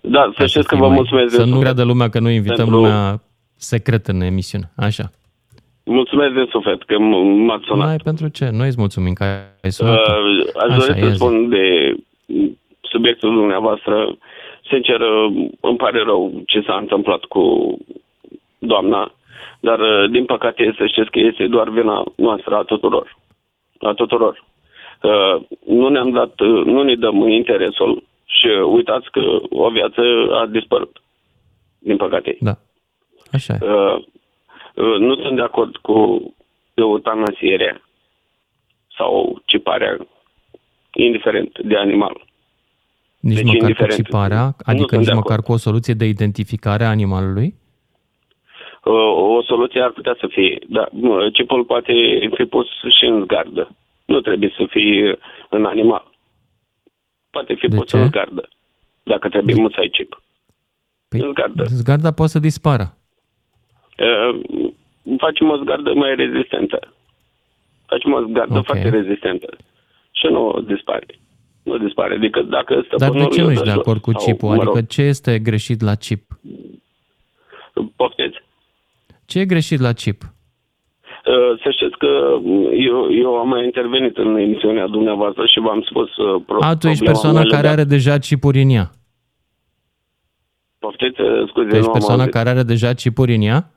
Da, să știți că vă mulțumesc. Să nu creadă lumea că noi invităm pentru... lumea secret în emisiune. Așa. Mulțumesc de suflet că m-ați sunat. Mai pentru ce? Noi îți mulțumim că ai sunat. Uh, aș dori să spun de subiectul dumneavoastră. Sincer, uh, îmi pare rău ce s-a întâmplat cu doamna, dar uh, din păcate să știți că este doar vina noastră a tuturor. A tuturor. Uh, nu ne-am dat, uh, nu ne dăm interesul și uitați că o viață a dispărut. Din păcate. Da. Așa e. Uh, uh, nu sunt de acord cu eutanasierea sau ciparea, indiferent de animal. Nici deci măcar indiferent. cu ciparea? Adică nici măcar cu o soluție de identificare a animalului? Uh, o soluție ar putea să fie, da. Cipul poate fi pus și în zgardă. Nu trebuie să fie în animal poate fi pus în zgardă, dacă trebuie de... mult să ai chip. Păi, în zgardă. Zgarda poate să dispară. Uh, facem o zgardă mai rezistentă. Facem o zgardă okay. foarte rezistentă. Și nu dispare. Nu dispare decât dacă Dar de ce nu ești de acord cu chipul? Sau, adică ce este greșit la chip? Poftiți? Ce e greșit la chip? Uh, să știți că eu, eu am mai intervenit în emisiunea dumneavoastră și v-am spus... Uh, pro- A, tu ești persoana care are deja chipuri în ea. Poftiți, uh, scuze, tu ești persoana care are deja chipuri în ea?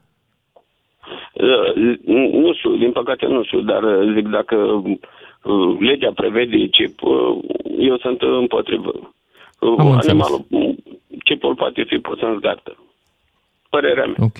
Nu știu, din păcate nu știu, dar zic dacă legea prevede chip, eu sunt împotrivă. Am Animalul, înțeles. chipul poate fi pus în zgardă. Părerea mea. Ok.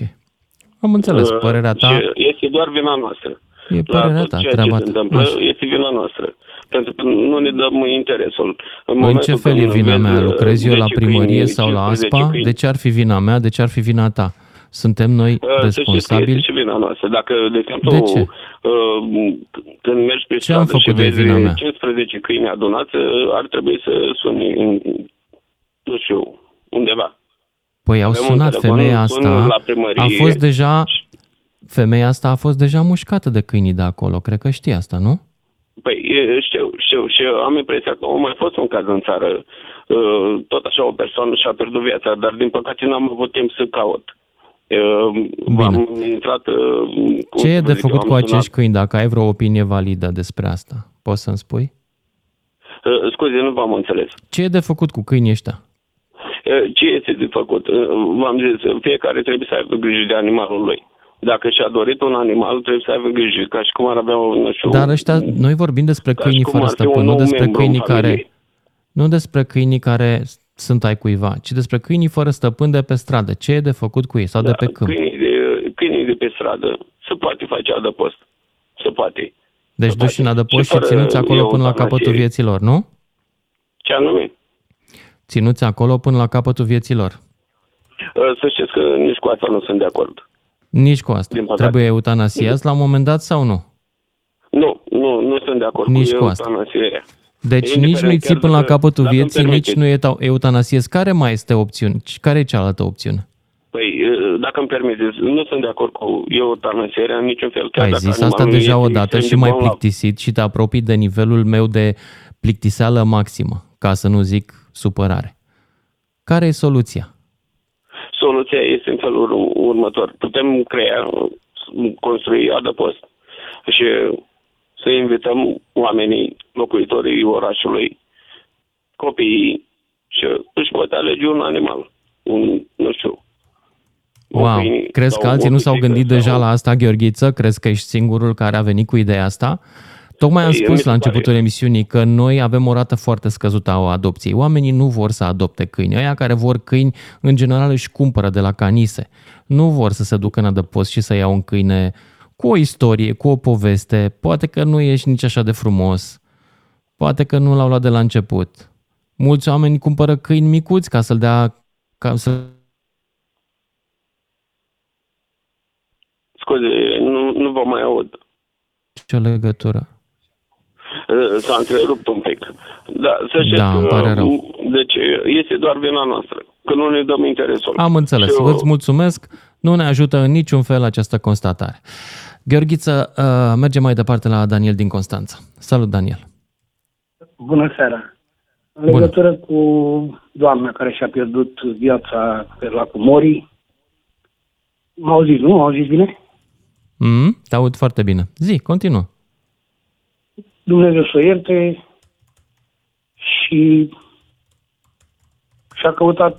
Am înțeles, uh, părerea ta. Este doar vina noastră. E părerea ta, treaba ce se întâmplă Așa. este vina noastră. Pentru că nu ne dăm interesul. În, în ce fel e vina mea? Lucrez eu la primărie sau la ASPA? De ce ar fi vina mea? De ce ar fi vina ta? Suntem noi uh, responsabili? Este și vina noastră. Dacă, de exemplu, de ce? Uh, când mergi pe ce am făcut și de vezi vina mea? 15 câini adunați, ar trebui să suni, nu știu, undeva. Păi au sunat femeia asta, a fost deja, femeia asta a fost deja mușcată de câinii de acolo, cred că știi asta, nu? Păi știu, știu și am impresia că a mai fost un caz în țară, tot așa o persoană și-a pierdut viața, dar din păcate n-am avut timp să caut. Bine. Am intrat... Ce e de făcut cu acești câini, dacă ai vreo opinie validă despre asta? Poți să-mi spui? Scuze, nu v-am înțeles. Ce e de făcut cu câinii ăștia? Ce este de făcut? V-am zis, fiecare trebuie să aibă grijă de animalul lui. Dacă și-a dorit un animal, trebuie să aibă grijă, ca și cum ar avea, nu știu... Dar ăștia, noi vorbim despre câinii fără stăpân, nu despre câinii care... Nu despre câinii care sunt ai cuiva, ci despre câinii fără stăpân de pe stradă. Ce e de făcut cu ei sau da, de pe câmp? Câinii de, câinii de pe stradă se poate face adăpost. Se poate. Deci se duci în adăpost și, și ținuți acolo până la capătul vieților, nu? Ce anume? Ținuți acolo până la capătul vieților. Ă, să știți că nici cu asta nu sunt de acord. Nici cu asta. Trebuie eutanasiați la un moment dat sau nu? Nu, nu, nu sunt de acord nici cu, cu asta. Deci nici nu-i ții până la capătul vieții, nici nu e eutanasiez. Care mai este opțiune? Care e cealaltă opțiune? Păi, dacă îmi permiteți, nu sunt de acord cu eutanasierea în niciun fel. Chiar Ai zis asta deja o dată și mai plictisit și te apropii de nivelul meu de plictiseală maximă, ca să nu zic supărare. Care e soluția? Soluția este în felul următor. Putem crea, construi adăpost și să invităm oamenii, locuitorii orașului, copiii și își pot alege un animal, un, nu știu, Wow. Crezi că alții nu s-au gândit sau... deja la asta, Gheorghiță? Crezi că ești singurul care a venit cu ideea asta? Tocmai am păi, spus la începutul pare. emisiunii că noi avem o rată foarte scăzută a adopției. Oamenii nu vor să adopte câini. Aia care vor câini, în general, își cumpără de la canise. Nu vor să se ducă în adăpost și să iau un câine cu o istorie, cu o poveste. Poate că nu ești nici așa de frumos. Poate că nu l-au luat de la început. Mulți oameni cumpără câini micuți ca să-l dea... Ca să... Scuze, nu, nu vă mai aud. Ce legătură? S-a întrerupt un pic. Da, să știți da, îmi pare rău. Deci este doar vina noastră, că nu ne dăm interesul. Am înțeles. Eu... Îți mulțumesc. Nu ne ajută în niciun fel această constatare. Gheorghiță, uh, mergem mai departe la Daniel din Constanța. Salut, Daniel! Bună seara! În legătură Bună. cu doamna care și-a pierdut viața pe lacul Mori, m-au zis, nu? M-au zis bine? Mm, te aud foarte bine. Zi, continuă. Dumnezeu să o ierte și și-a căutat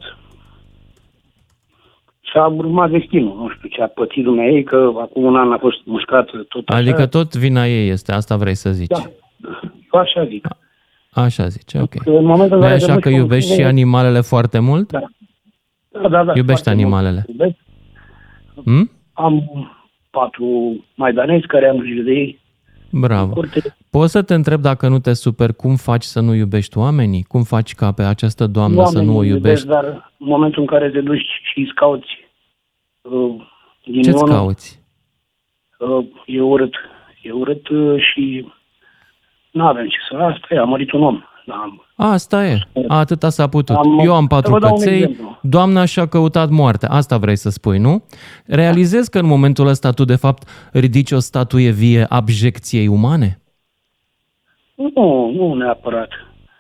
și-a urmat destinul. Nu știu ce a pățit lumea ei, că acum un an a fost mușcat tot așa. Adică tot vina ei este, asta vrei să zici. Da, eu așa zic. Așa zice, ok. În momentul nu așa că iubești și animalele foarte mult? Da. Da, da, da. Iubești animalele? Iubesc. Hmm? Am patru maidanezi care am grijă de ei. Bravo. Poți să te întreb dacă nu te super, cum faci să nu iubești oamenii? Cum faci ca pe această doamnă oamenii să nu o iubești? Iubesc, dar în momentul în care te duci și îți cauți uh, Ce-ți cauți? Uh, e urât. E urât uh, și nu avem ce să... Asta e, a murit un om. Am... Asta e. A, atâta s-a putut. Am... Eu am patru căței, doamna și-a căutat moartea. Asta vrei să spui, nu? Realizezi că în momentul ăsta tu, de fapt, ridici o statuie vie abjecției umane? Nu, nu neapărat.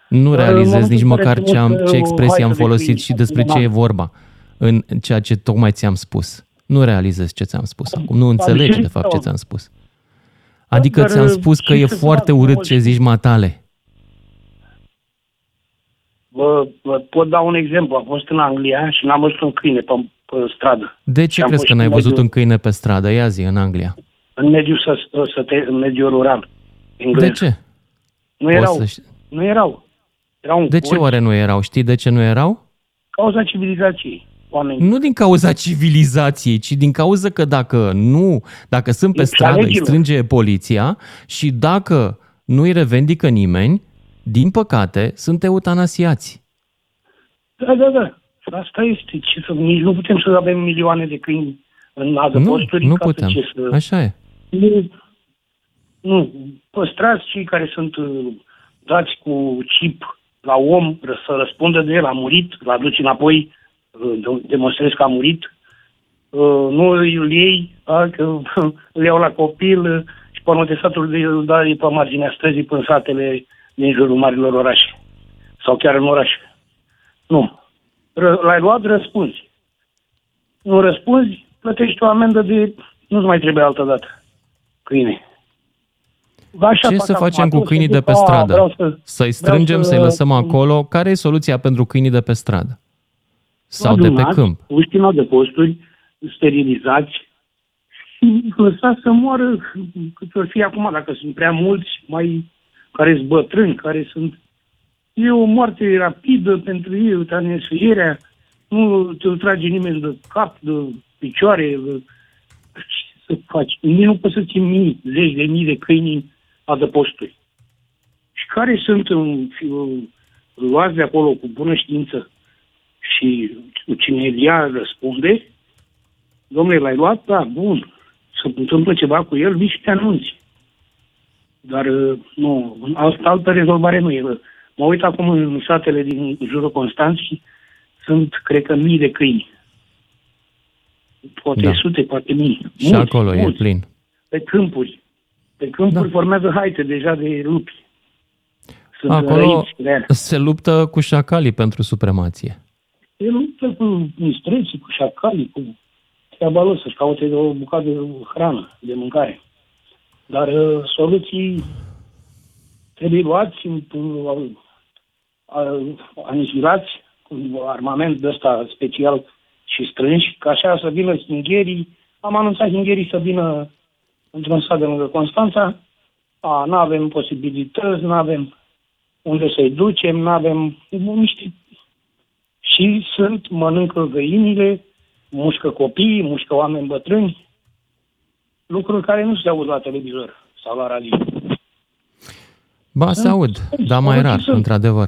Nu realizezi nici măcar ce, am, ce expresie am folosit și despre ce e vorba în ceea ce tocmai ți-am spus. Nu realizezi ce ți-am spus acum. Nu înțelegi, de fapt, ce ți-am spus. Adică ți-am spus că e foarte urât ce zici matale. Vă, vă pot da un exemplu. Am fost în Anglia și n-am văzut un câine pe, pe stradă. De ce crezi că n-ai văzut mediu, un câine pe stradă? Ia zi, în Anglia. În mediul, să, să te, în mediul rural. Englez. De ce? Nu erau. Să... Nu erau. erau de ce oare nu erau? Știi de ce nu erau? Cauza civilizației. Oameni. Nu din cauza civilizației, ci din cauza că dacă nu, dacă sunt pe stradă, îi strânge poliția și dacă nu îi revendică nimeni, din păcate, sunt eutanasiați. Da, da, da. Asta este. Ce să, nici nu putem să avem milioane de câini în adăposturi. Nu, nu putem. Ce să... Așa e. Nu, nu. Păstrați cei care sunt uh, dați cu chip la om să răspundă de el, a murit, l aduci înapoi, uh, demonstrezi că a murit. Uh, nu îl iei, că îl iau la copil și pe urmă de satul îl dai pe marginea străzii până satele din jurul marilor orașe sau chiar în orașe. Nu. R- l-ai luat, răspunzi. Nu răspunzi, plătești o amendă de... Nu-ți mai trebuie altă dată câine. Așa Ce să facem cu câinii de pe stradă? Să, să-i strângem, să... să-i lăsăm acolo? Care e soluția pentru câinii de pe stradă? Sau de pe câmp? Ultima de posturi, sterilizați și lăsați să moară cât or fi acum, dacă sunt prea mulți, mai care sunt bătrâni, care sunt... E o moarte rapidă pentru ei, eutanasierea, nu te trage nimeni de cap, de picioare, de... ce să faci? Nici nu poți să ții mii, zeci de mii de câini adăposturi. Și care sunt în, luați de acolo cu bună știință și cine ia răspunde, domnule, l-ai luat? Da, bun. Să întâmplă ceva cu el, vii și te anunți. Dar nu, altă, altă rezolvare nu e. Mă uit acum în satele din jurul Constanței, sunt, cred că, mii de câini. Poate da. sute, poate mii. Și mulți, acolo mulți. e plin. Pe câmpuri. Pe câmpuri da. formează haite deja de lupi. Sunt acolo răiți, se luptă cu șacalii pentru supremație. Se luptă cu mistreții, cu șacalii, cu treaba lor, să-și caute o bucată de hrană, de mâncare. Dar uh, soluții trebuie luați, uh, anihilați cu armament de ăsta special și strânși, ca așa să vină stingherii. Am anunțat stingherii să vină într-un sat de lângă Constanța. A, nu avem posibilități, nu avem unde să-i ducem, nu avem niște... Și sunt, mănâncă găinile, mușcă copii, mușcă oameni bătrâni, lucruri care nu se aud la televizor sau la radio. Ba, se aud, dar mai rar, într-adevăr.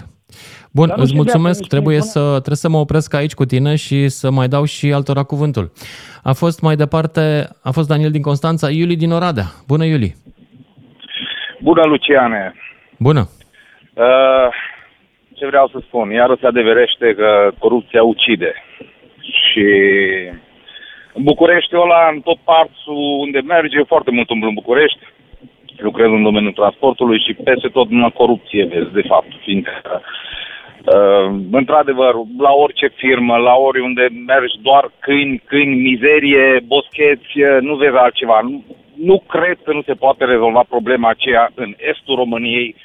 Bun, Dar îți mulțumesc, trebuie să, trebuie să mă opresc aici cu tine și să mai dau și altora cuvântul. A fost mai departe, a fost Daniel din Constanța, Iuli din Oradea. Bună, Iuli! Bună, Luciane! Bună! Uh, ce vreau să spun? Iar se adeverește că corupția ucide. Și în București, ăla, în tot parțul unde merge, foarte mult în București, lucrez în domeniul transportului și peste tot numai corupție vezi, de fapt, fiindcă Uh, într-adevăr, la orice firmă, la oriunde mergi, doar câini, câini, mizerie, boscheți, uh, nu vezi altceva. Nu, nu cred că nu se poate rezolva problema aceea în estul României.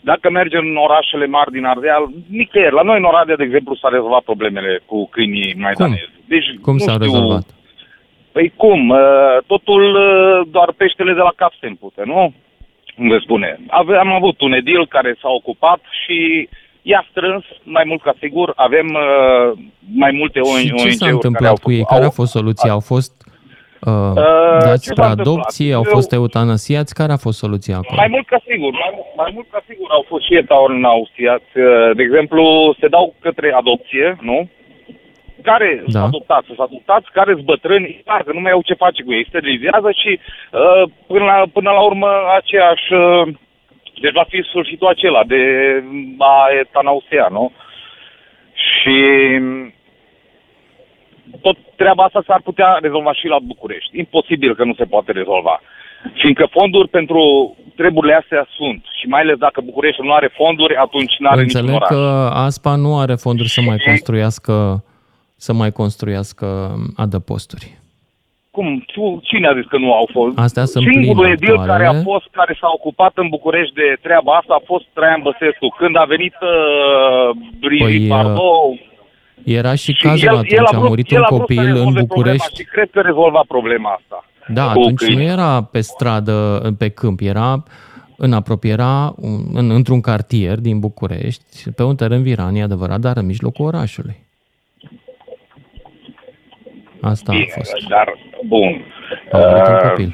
Dacă mergem în orașele mari din Ardeal, nicăieri. La noi în Oradea, de exemplu, s-a rezolvat problemele cu câinii maidanezi. Deci, cum s-au rezolvat? Păi cum? Uh, totul uh, doar peștele de la cap se împute, nu? Cum se spune. Ave- am avut un edil care s-a ocupat și i-a strâns, mai mult ca sigur, avem uh, mai multe ONG-uri. Și ce s-a întâmplat cu ei? Care a fost soluția? Au fost uh, uh, dați spre adopție? Au fost eutanasiați? Care a fost soluția acolo? Mai mult ca sigur. Mai, mai mult ca sigur au fost și eutanasiați. Uh, de exemplu, se dau către adopție, nu? Care da. s-au adoptat, s-au adoptat, care sunt bătrâni, clar că nu mai au ce face cu ei, sterilizează și uh, până, la, până la urmă aceeași uh, deci va fi sfârșitul acela de a etanausea, nu? Și tot treaba asta s-ar putea rezolva și la București. Imposibil că nu se poate rezolva. Fiindcă fonduri pentru treburile astea sunt. Și mai ales dacă București nu are fonduri, atunci nu are Înțeleg niciun oraș. că ASPA nu are fonduri să mai construiască să mai construiască adăposturi. Cum? Cine a zis că nu au fost? Astea sunt Singurul edil actuale. care a fost, care s-a ocupat în București de treaba asta a fost Traian Băsescu. Când a venit uh, Brigitte păi, uh, Bardot, era și cazul el, atunci, el a, vrut, a murit un copil în București. Și cred că rezolva problema asta. Da, atunci nu era pe stradă, pe câmp, era în apropierea, în, într-un cartier din București, pe un teren viran, adevărat, dar în mijlocul orașului. Asta Bine, a fost. Dar, bun. Uh,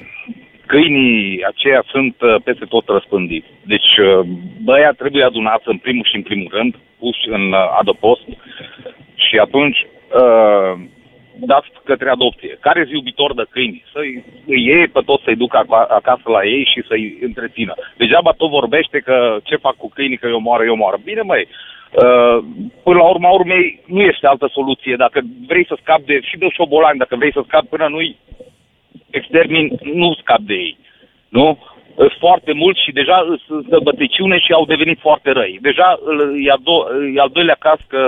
câinii aceia sunt uh, peste tot răspândiți. Deci, uh, băia trebuie adunați în primul și în primul rând, puși în uh, adăpost și atunci uh, dați către adopție. Care zi iubitor de câini? Să-i îi iei pe toți, să-i ducă acasă la ei și să-i întrețină. Degeaba tot vorbește că ce fac cu câinii, că eu moară, eu moară. Bine, măi, Uh, până la urma urmei, nu este altă soluție. Dacă vrei să scapi de, și de șobolani, dacă vrei să scapi până nu-i extermin, nu scapi de ei. Nu? Sunt foarte mulți și deja sunt bătăciune și au devenit foarte răi. Deja e al, do- e al doilea caz că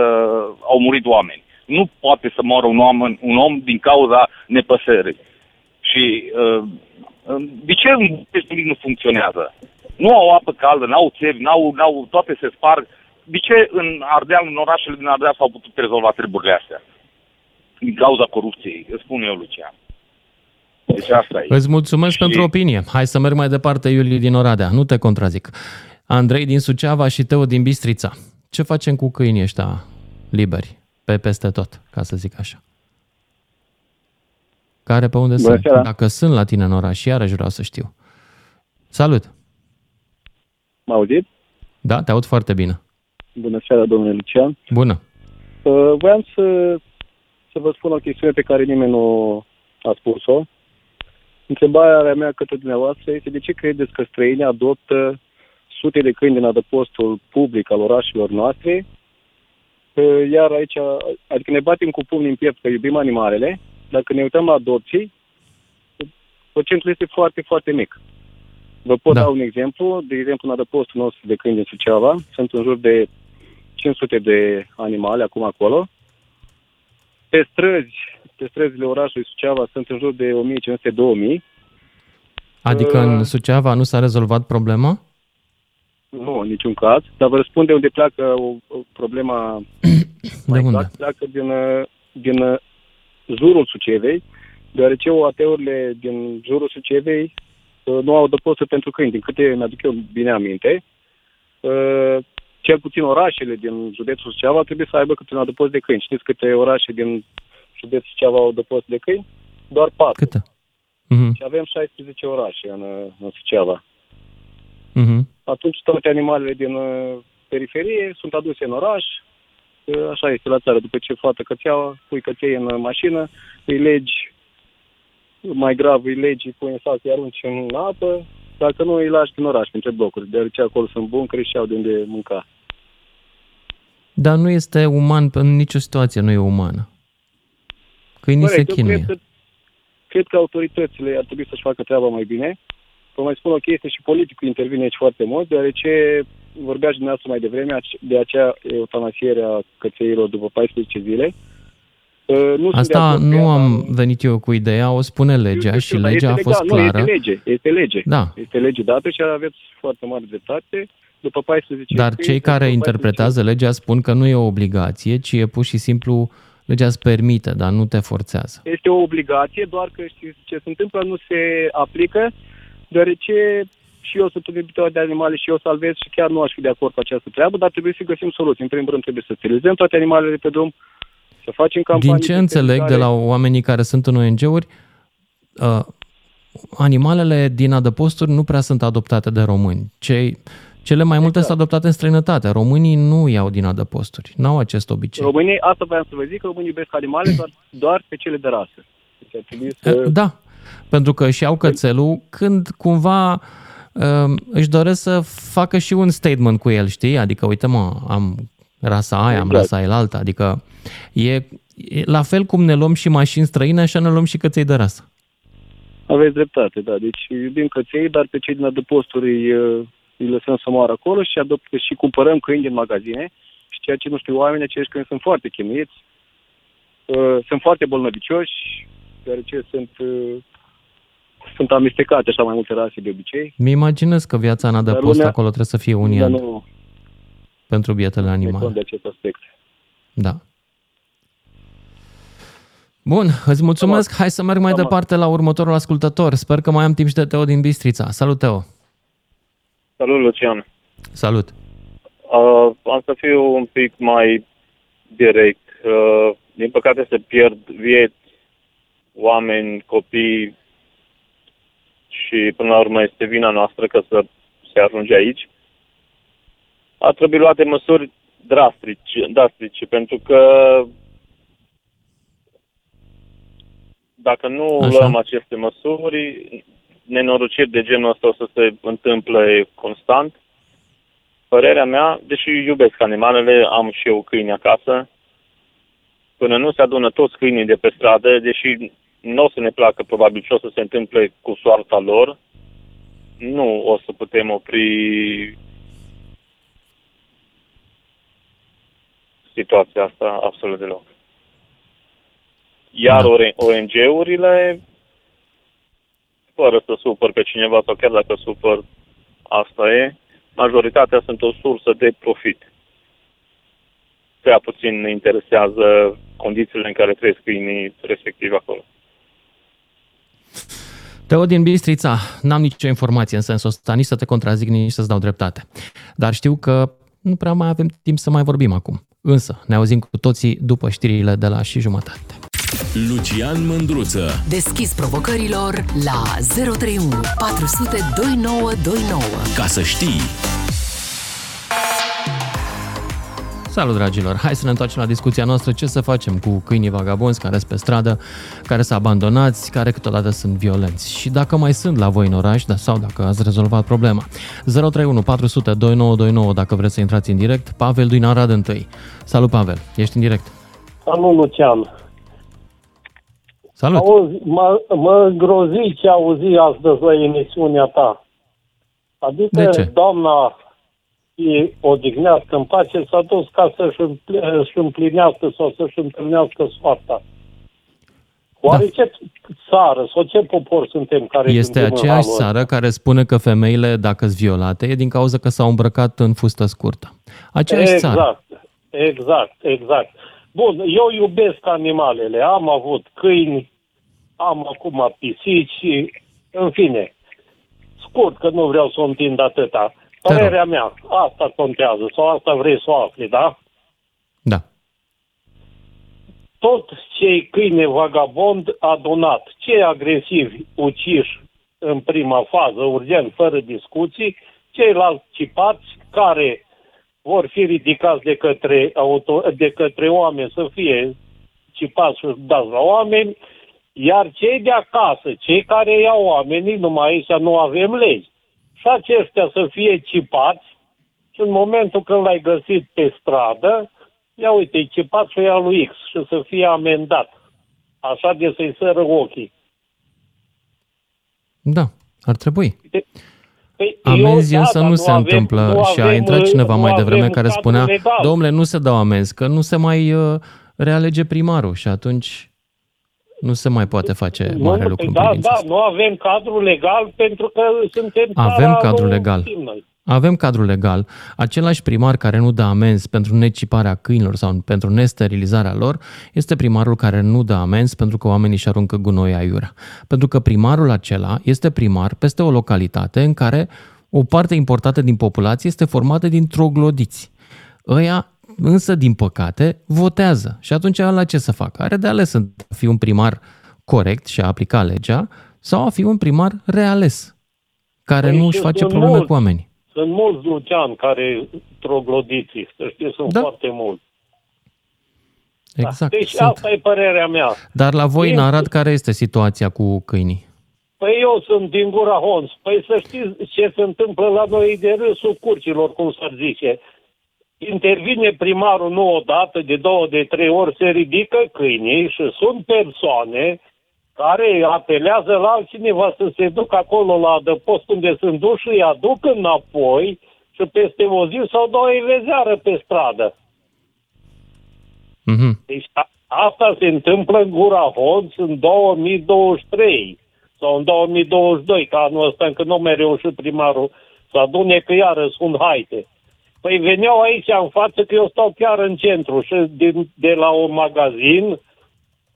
au murit oameni. Nu poate să moară un om, un om din cauza nepăsări. Și uh, de ce în nimic nu funcționează? Nu au apă caldă, n-au țevi, n-au, n-au, toate se sparg. De ce în Ardeal, în orașele din Ardeal s-au putut rezolva treburile astea? Din cauza corupției, îți spun eu, Lucian. Deci asta e. Îți mulțumesc și... pentru opinie. Hai să merg mai departe, Iulie din Oradea. Nu te contrazic. Andrei din Suceava și Teo din Bistrița. Ce facem cu câinii ăștia liberi? Pe peste tot, ca să zic așa. Care pe unde Bună sunt? Seara. Dacă sunt la tine în oraș, iarăși vreau să știu. Salut! Mă auzit? Da, te aud foarte bine. Bună seara, domnule Lucian. Bună. Uh, voiam să, să vă spun o chestiune pe care nimeni nu a spus-o. Întrebarea mea către dumneavoastră este de ce credeți că străinii adoptă sute de câini din adăpostul public al orașelor noastre, uh, iar aici, adică ne batem cu pumnii în piept că iubim animalele, dacă ne uităm la adopții, procentul este foarte, foarte mic. Vă pot da. da un exemplu. De exemplu, în adăpostul nostru de câini din Suceava sunt în jur de 500 de animale acum acolo. Pe străzi, pe străzile orașului Suceava sunt în jur de 1500-2000. Adică uh, în Suceava nu s-a rezolvat problema? Nu, în niciun caz. Dar vă răspund de unde pleacă o, o problema de unde? Exact, pleacă din, din jurul Sucevei, deoarece OAT-urile din jurul Sucevei uh, nu au adăposturi pentru câini, din câte mi-aduc eu bine aminte. Uh, cel puțin orașele din județul Suceava trebuie să aibă câte un adăpost de câini. Știți câte orașe din județul Suceava au adăpost de câini? Doar patru. Câte? Uh-huh. Și avem 16 orașe în, în Suceava. Uh-huh. Atunci toate animalele din uh, periferie sunt aduse în oraș, așa este la țară, după ce fată cățeaua, pui căței în mașină, îi legi, mai grav îi legi, pui în sac, îi arunci în apă, dacă nu îi lași în oraș, între blocuri, deoarece acolo sunt buncări și au de unde mânca. Dar nu este uman, în nicio situație nu e umană. Câinii se chinuie. Cred că, cred că autoritățile ar trebui să-și facă treaba mai bine. Vă mai spun o chestie și politicul intervine aici foarte mult, deoarece vorbea și dumneavoastră mai devreme de acea eutanasiere a cățeilor după 14 zile. Uh, nu Asta nu am venit eu cu ideea, o spune legea eu, și legea este a fost legal. clară. Nu, este lege, este lege. Da. Este lege dată și aveți foarte mare dreptate. După 14 Dar cei care interpretează legea spun că nu e o obligație, ci e pur și simplu legea îți permite, dar nu te forțează. Este o obligație, doar că știți ce se întâmplă, nu se aplică, deoarece și eu sunt un iubitor de animale și eu salvez și chiar nu aș fi de acord cu această treabă, dar trebuie să găsim soluții. În primul rând trebuie să sterilizăm toate animalele pe drum, să facem campanii... Din ce de înțeleg de la oamenii care sunt în ONG-uri, uh, animalele din adăposturi nu prea sunt adoptate de români. Cei, cele mai multe exact. sunt adoptate în străinătate. Românii nu iau din adăposturi. N-au acest obicei. Românii, asta vreau să vă zic, românii iubesc animale doar, doar pe cele de rasă. Deci să... Uh, da, pentru că și au cățelul când cumva Ehm, își doresc să facă și un statement cu el, știi? Adică, uite mă, am rasa aia, am exact. rasa alta. Adică e, e la fel cum ne luăm și mașini străine, așa ne luăm și căței de rasă. Aveți dreptate, da. Deci iubim căței, dar pe cei din adăposturi îi, îi lăsăm să moară acolo și, adopt, și cumpărăm câini din magazine. Și ceea ce nu știu oamenii, acești câini sunt foarte chinuiți, uh, sunt foarte bolnăvicioși, deoarece sunt uh, sunt amestecate așa mai multe rase de obicei. Mi imaginez că viața în adăpost lumea, acolo trebuie să fie unian nu, pentru bietele animale. de acest aspect. Da. Bun, îți mulțumesc. Hai să merg mai Tama. departe la următorul ascultător. Sper că mai am timp și de Teo din Bistrița. Salut, Teo! Salut, Lucian! Salut! Uh, am să fiu un pic mai direct. Uh, din păcate se pierd vieți, oameni, copii, și până la urmă este vina noastră că să se ajunge aici, ar trebui luate măsuri drastice, drastice pentru că dacă nu Așa. luăm aceste măsuri, nenorociri de genul ăsta o să se întâmple constant. Părerea mea, deși iubesc animalele, am și eu câini acasă, până nu se adună toți câinii de pe stradă, deși nu o să ne placă probabil ce o să se întâmple cu soarta lor, nu o să putem opri situația asta absolut deloc. Iar da. ONG-urile, fără să supăr pe cineva sau chiar dacă supăr, asta e, majoritatea sunt o sursă de profit. Prea puțin ne interesează condițiile în care trăiesc câinii respectiv acolo. Teo din Bistrița, n-am nicio informație în sensul ăsta, nici să te contrazic, nici să-ți dau dreptate. Dar știu că nu prea mai avem timp să mai vorbim acum. Însă, ne auzim cu toții după știrile de la și jumătate. Lucian Mândruță. Deschis provocărilor la 031 400 2929. Ca să știi! Salut, dragilor! Hai să ne întoarcem la discuția noastră. Ce să facem cu câinii vagabonzi care sunt pe stradă, care sunt abandonați, care câteodată sunt violenți? Și dacă mai sunt la voi în oraș, da, sau dacă ați rezolvat problema. 031 400 2929 dacă vreți să intrați în direct. Pavel din Arad întâi. Salut, Pavel! Ești în direct. Salut, Lucian! Salut! Auzi, mă, mă grozi ce auzi astăzi la emisiunea ta. Adică De ce? doamna e odihnească în pace, s-a dus ca să-și împl- împlinească sau să-și întâlnească soarta. Oare da. ce țară sau ce popor suntem care Este gândim în aceeași halul ăsta? țară care spune că femeile, dacă sunt violate, e din cauza că s-au îmbrăcat în fustă scurtă. Aceeași exact, țară. Exact, exact. Bun, eu iubesc animalele. Am avut câini, am acum pisici și, în fine, scurt, că nu vreau să o întind atâta. Părerea mea, asta contează, sau asta vrei să o afli, da? Da. Tot cei câine vagabond adunat, cei agresivi uciși în prima fază, urgent, fără discuții, ceilalți cipați care vor fi ridicați de către, auto, de către oameni să fie cipați și dați la oameni, iar cei de acasă, cei care iau oamenii, numai aici nu avem legi, și aceștia să fie cipați și în momentul când l-ai găsit pe stradă, ia uite, e cipat și ia lui X și să fie amendat. Așa de să-i sără ochii. Da, ar trebui. Păi, Amenzi eu, însă da, nu dar se avem- întâmplă nu și a avem, intrat cineva nu mai devreme avem care cadru spunea, legal. domnule, nu se dau amenzi, că nu se mai uh, realege primarul și atunci nu se mai poate face mare nu, lucru în da, privința da, asta. nu avem cadru legal pentru că suntem țara Avem cadru lui legal. știm noi. Avem cadru legal. Același primar care nu dă amenzi pentru neciparea câinilor sau pentru nesterilizarea lor este primarul care nu dă amenzi pentru că oamenii își aruncă gunoi aiurea. Pentru că primarul acela este primar peste o localitate în care o parte importantă din populație este formată din troglodiți. Ăia însă, din păcate, votează. Și atunci la ce să facă? Are de ales să fie un primar corect și a aplica legea sau a fi un primar reales, care Păi nu își și face sunt probleme mulți. cu oamenii. Sunt mulți luceani care troglodiți, să știți, sunt Da. foarte mulți. Exact. Deci sunt. asta e părerea mea. Dar la voi în Este- Arad, care este situația cu câinii? Păi eu sunt din Gura Hons. Păi să știți ce se întâmplă la noi de râsul curcilor, cum s-ar zice. Intervine primarul nu odată, de două, de trei ori, se ridică câinii și sunt persoane care apelează la altcineva să se ducă acolo la adăpost unde sunt duși, îi aduc înapoi și peste o zi sau două îi vezeară pe stradă. Mhm. Deci a, asta se întâmplă în Gura Hons în 2023 sau în 2022, ca anul ăsta încă nu mai reușit primarul să adune că iară sunt haite. Păi veneau aici în față că eu stau chiar în centru și din, de la un magazin,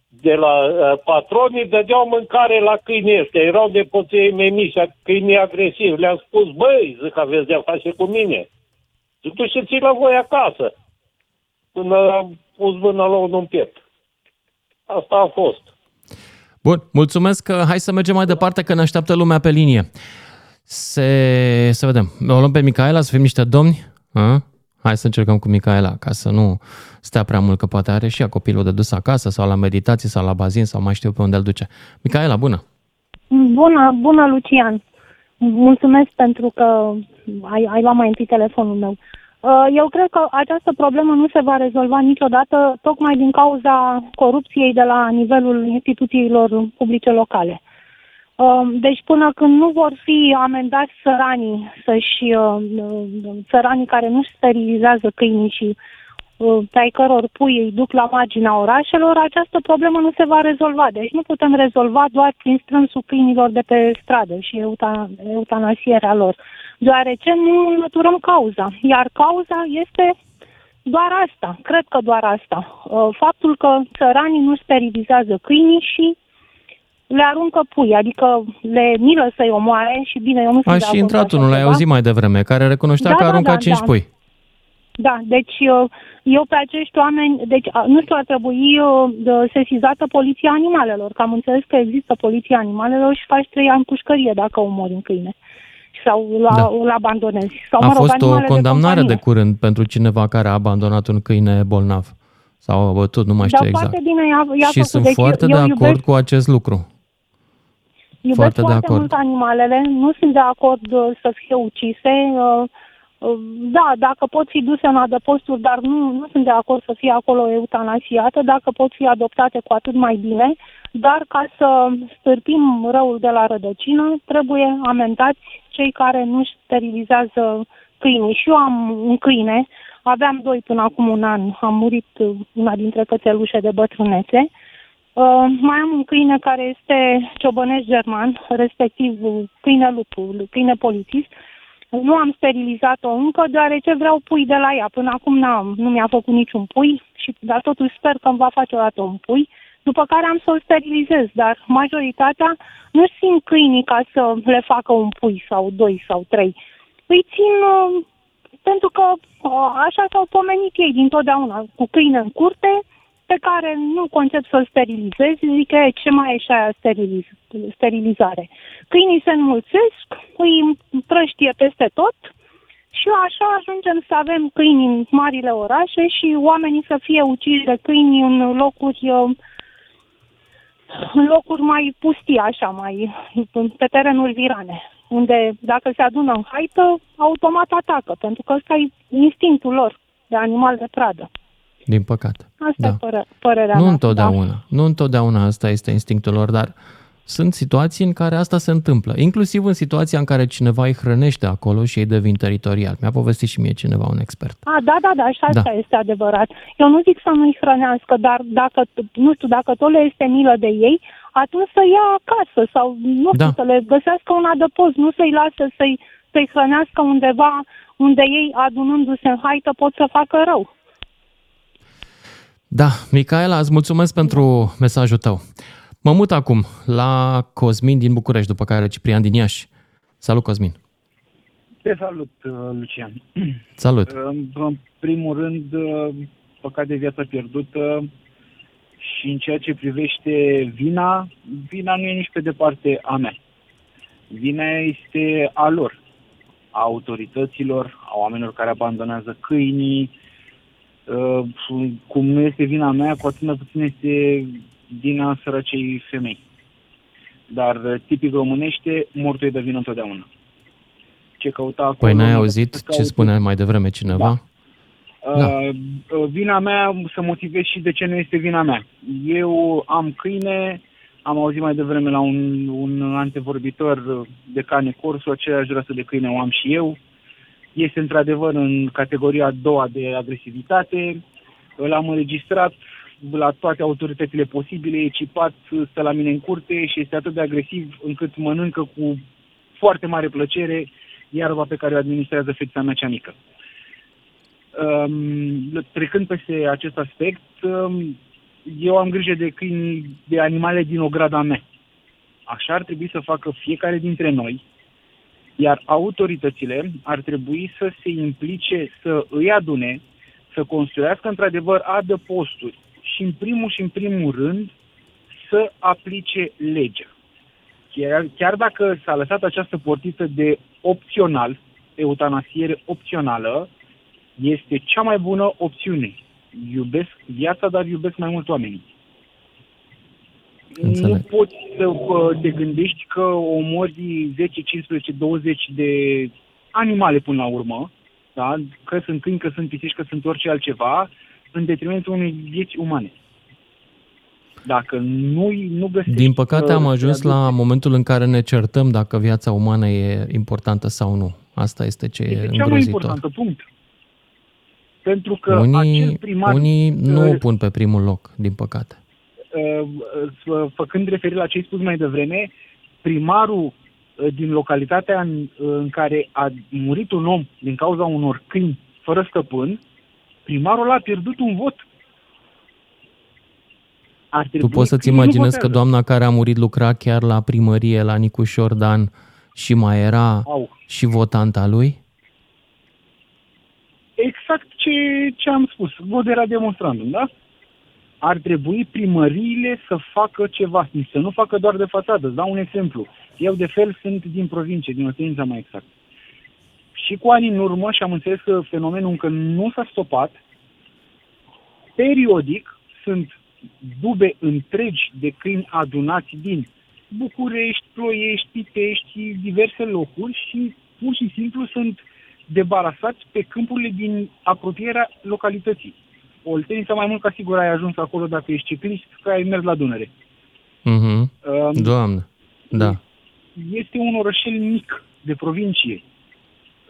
de la uh, patronii, dădeau mâncare la câinii ăștia. Erau de poței mei mici, câinii agresivi. Le-am spus, băi, zic, aveți de-a face cu mine. Zic, duceți la voi acasă. Până am pus mâna la unul în piept. Asta a fost. Bun, mulțumesc. că Hai să mergem mai departe, că ne așteaptă lumea pe linie. Se... Să vedem. O luăm pe Micaela, să fim niște domni? A? Hai să încercăm cu Micaela, ca să nu stea prea mult, că poate are și ea copilul de dus acasă sau la meditații sau la bazin sau mai știu pe unde îl duce. Micaela, bună! Bună, bună, Lucian. Mulțumesc pentru că ai, ai luat mai întâi telefonul meu. Uh, Eu cred că această problemă nu se va rezolva niciodată, tocmai din cauza corupției de la nivelul instituțiilor publice locale. Uh, Deci până când nu vor fi amendați săranii, să-și, uh, uh, săranii care nu sterilizează câinii și uh, pe ai căror pui îi duc la marginea orașelor, această problemă nu se va rezolva. Deci nu putem rezolva doar prin strânsul câinilor de pe stradă și euta, eutanasierea lor, deoarece nu înlăturăm cauza. Iar cauza este doar asta, cred că doar asta. Uh, faptul că țăranii nu sterilizează câinii și le aruncă pui, adică le milă să-i omoare și bine, eu nu știu A și intrat unul, l-ai auzit mai devreme, care recunoștea da, că arunca da, da, 5 da. pui. Da, deci eu, eu pe acești oameni, deci nu știu, ar trebui uh, sesizată poliția animalelor, că am înțeles că există poliția animalelor și faci trei ani pușcărie dacă omori în câine sau la, da. îl abandonezi. Sau, a mă rog, fost o condamnare de, de curând pentru cineva care a abandonat un câine bolnav sau a bătut, nu mai știu da, exact. bine i-a, i-a și făcut. sunt deci foarte eu, de acord iubesc, cu acest lucru. Iubesc foarte, foarte de acord. mult animalele, nu sunt de acord uh, să fie ucise. Uh, uh, da, dacă pot fi duse în adăposturi, dar nu, nu sunt de acord să fie acolo eutanasiată. Dacă pot fi adoptate, cu atât mai bine. Dar ca să stârpim răul de la rădăcină, trebuie amendați cei care nu sterilizează câinii. Și eu am un câine, aveam doi până acum un an, am murit una dintre cățelușe de bătrânețe. Uh, mai am un câine care este ciobănesc german, respectiv câine lupu, câine polițist. Nu am sterilizat-o încă, deoarece vreau pui de la ea. Până acum n-am, nu mi-a făcut niciun pui, și, dar totuși sper că îmi va face o dată un pui. După care am să o sterilizez, dar majoritatea nu simt câinii ca să le facă un pui sau doi sau trei. Îi țin uh, pentru că uh, așa s-au pomenit ei dintotdeauna, cu câine în curte, pe care nu concep să-l sterilizezi, zic că ce mai e și aia steriliz, sterilizare. Câinii se înmulțesc, îi prăștie peste tot și așa ajungem să avem câini în marile orașe și oamenii să fie uciși de câini în locuri uh, în locuri mai pustii, așa, mai pe terenuri virane, unde dacă se adună în haită, automat atacă, pentru că ăsta e instinctul lor de animal de pradă. Din păcate. Asta da. e pără, părerea Nu mea. întotdeauna. Da. Nu întotdeauna asta este instinctul lor, dar sunt situații în care asta se întâmplă, inclusiv în situația în care cineva îi hrănește acolo și ei devin teritorial. Mi-a povestit și mie cineva, un expert. A, da, da, da, și asta da. este adevărat. Eu nu zic să nu-i hrănească, dar dacă, nu știu, dacă tot le este milă de ei, atunci să ia acasă sau, nu știu, da. să le găsească un adăpost, nu să-i lasă să-i, să-i hrănească undeva unde ei, adunându-se în haită, pot să facă rău. Da, Micaela, îți mulțumesc pentru mesajul tău. Mă mut acum la Cosmin din București, după care Ciprian din Iași. Salut, Cosmin! Te salut, uh, Lucian! Salut! În primul rând, uh, păcat de viață pierdută și în ceea ce privește vina, vina nu e nici pe departe a mea. Vina este a lor, a autorităților, a oamenilor care abandonează câinii, uh, cum nu este vina mea, cu atât mai puțin este din sărăcei femei. Dar uh, tipic românește, mortul e de vină întotdeauna. Ce căuta acolo... Păi n-ai auzit ce spunea mai devreme cineva? Da. Da. Uh, uh, vina mea, să motivez și de ce nu este vina mea. Eu am câine, am auzit mai devreme la un, un antevorbitor de cane corso, aceeași rasă de câine o am și eu. Este într-adevăr în categoria a doua de agresivitate. L-am înregistrat, la toate autoritățile posibile, e cipat, stă la mine în curte și este atât de agresiv încât mănâncă cu foarte mare plăcere iarba pe care o administrează fetița mea cea mică. Um, trecând peste acest aspect, um, eu am grijă de câini, de animale din ograda mea. Așa ar trebui să facă fiecare dintre noi, iar autoritățile ar trebui să se implice, să îi adune, să construiască într-adevăr adăposturi, și în primul și în primul rând să aplice legea. Chiar, chiar dacă s-a lăsat această portiță de opțional, eutanasiere opțională, este cea mai bună opțiune. Iubesc viața, dar iubesc mai mult oamenii. Înțeleg. Nu poți să te gândești că omori 10, 15, 20 de animale până la urmă, da? că sunt câini, că sunt pisici, că sunt orice altceva, în detrimentul unei vieți umane. Dacă nu, nu găsești... Din păcate am ajuns la momentul în care ne certăm dacă viața umană e importantă sau nu. Asta este ce este e cea mai importantă, punct. Pentru că unii, acel primar... Unii nu uh, o pun pe primul loc, din păcate. Uh, uh, făcând referire la ce ai spus mai devreme, primarul uh, din localitatea în, în care a murit un om din cauza unor câini fără stăpân, primarul a pierdut un vot. Ar Tu trebui poți să-ți câinii nu imaginezi că votează. doamna care a murit lucra chiar la primărie, la Nicușor Dan, și mai era Au. și votanta lui? Exact ce, ce am spus. Vot era demonstrandum, da? Ar trebui primăriile să facă ceva, să nu facă doar de fațadă. Îți dau un exemplu. Eu de fel sunt din provincie, din Otența mai exact. Și cu ani în urmă, și am înțeles că fenomenul încă nu s-a stopat, periodic sunt dube întregi de câini adunați din București, Ploiești, Pitești, diverse locuri și pur și simplu sunt debarasați pe câmpurile din apropierea localității. Oltenița mai mult ca sigur ai ajuns acolo dacă ești ciclist, că ai mers la Dunăre. Mhm. Um, Doamne, da. Este un orășel mic de provincie.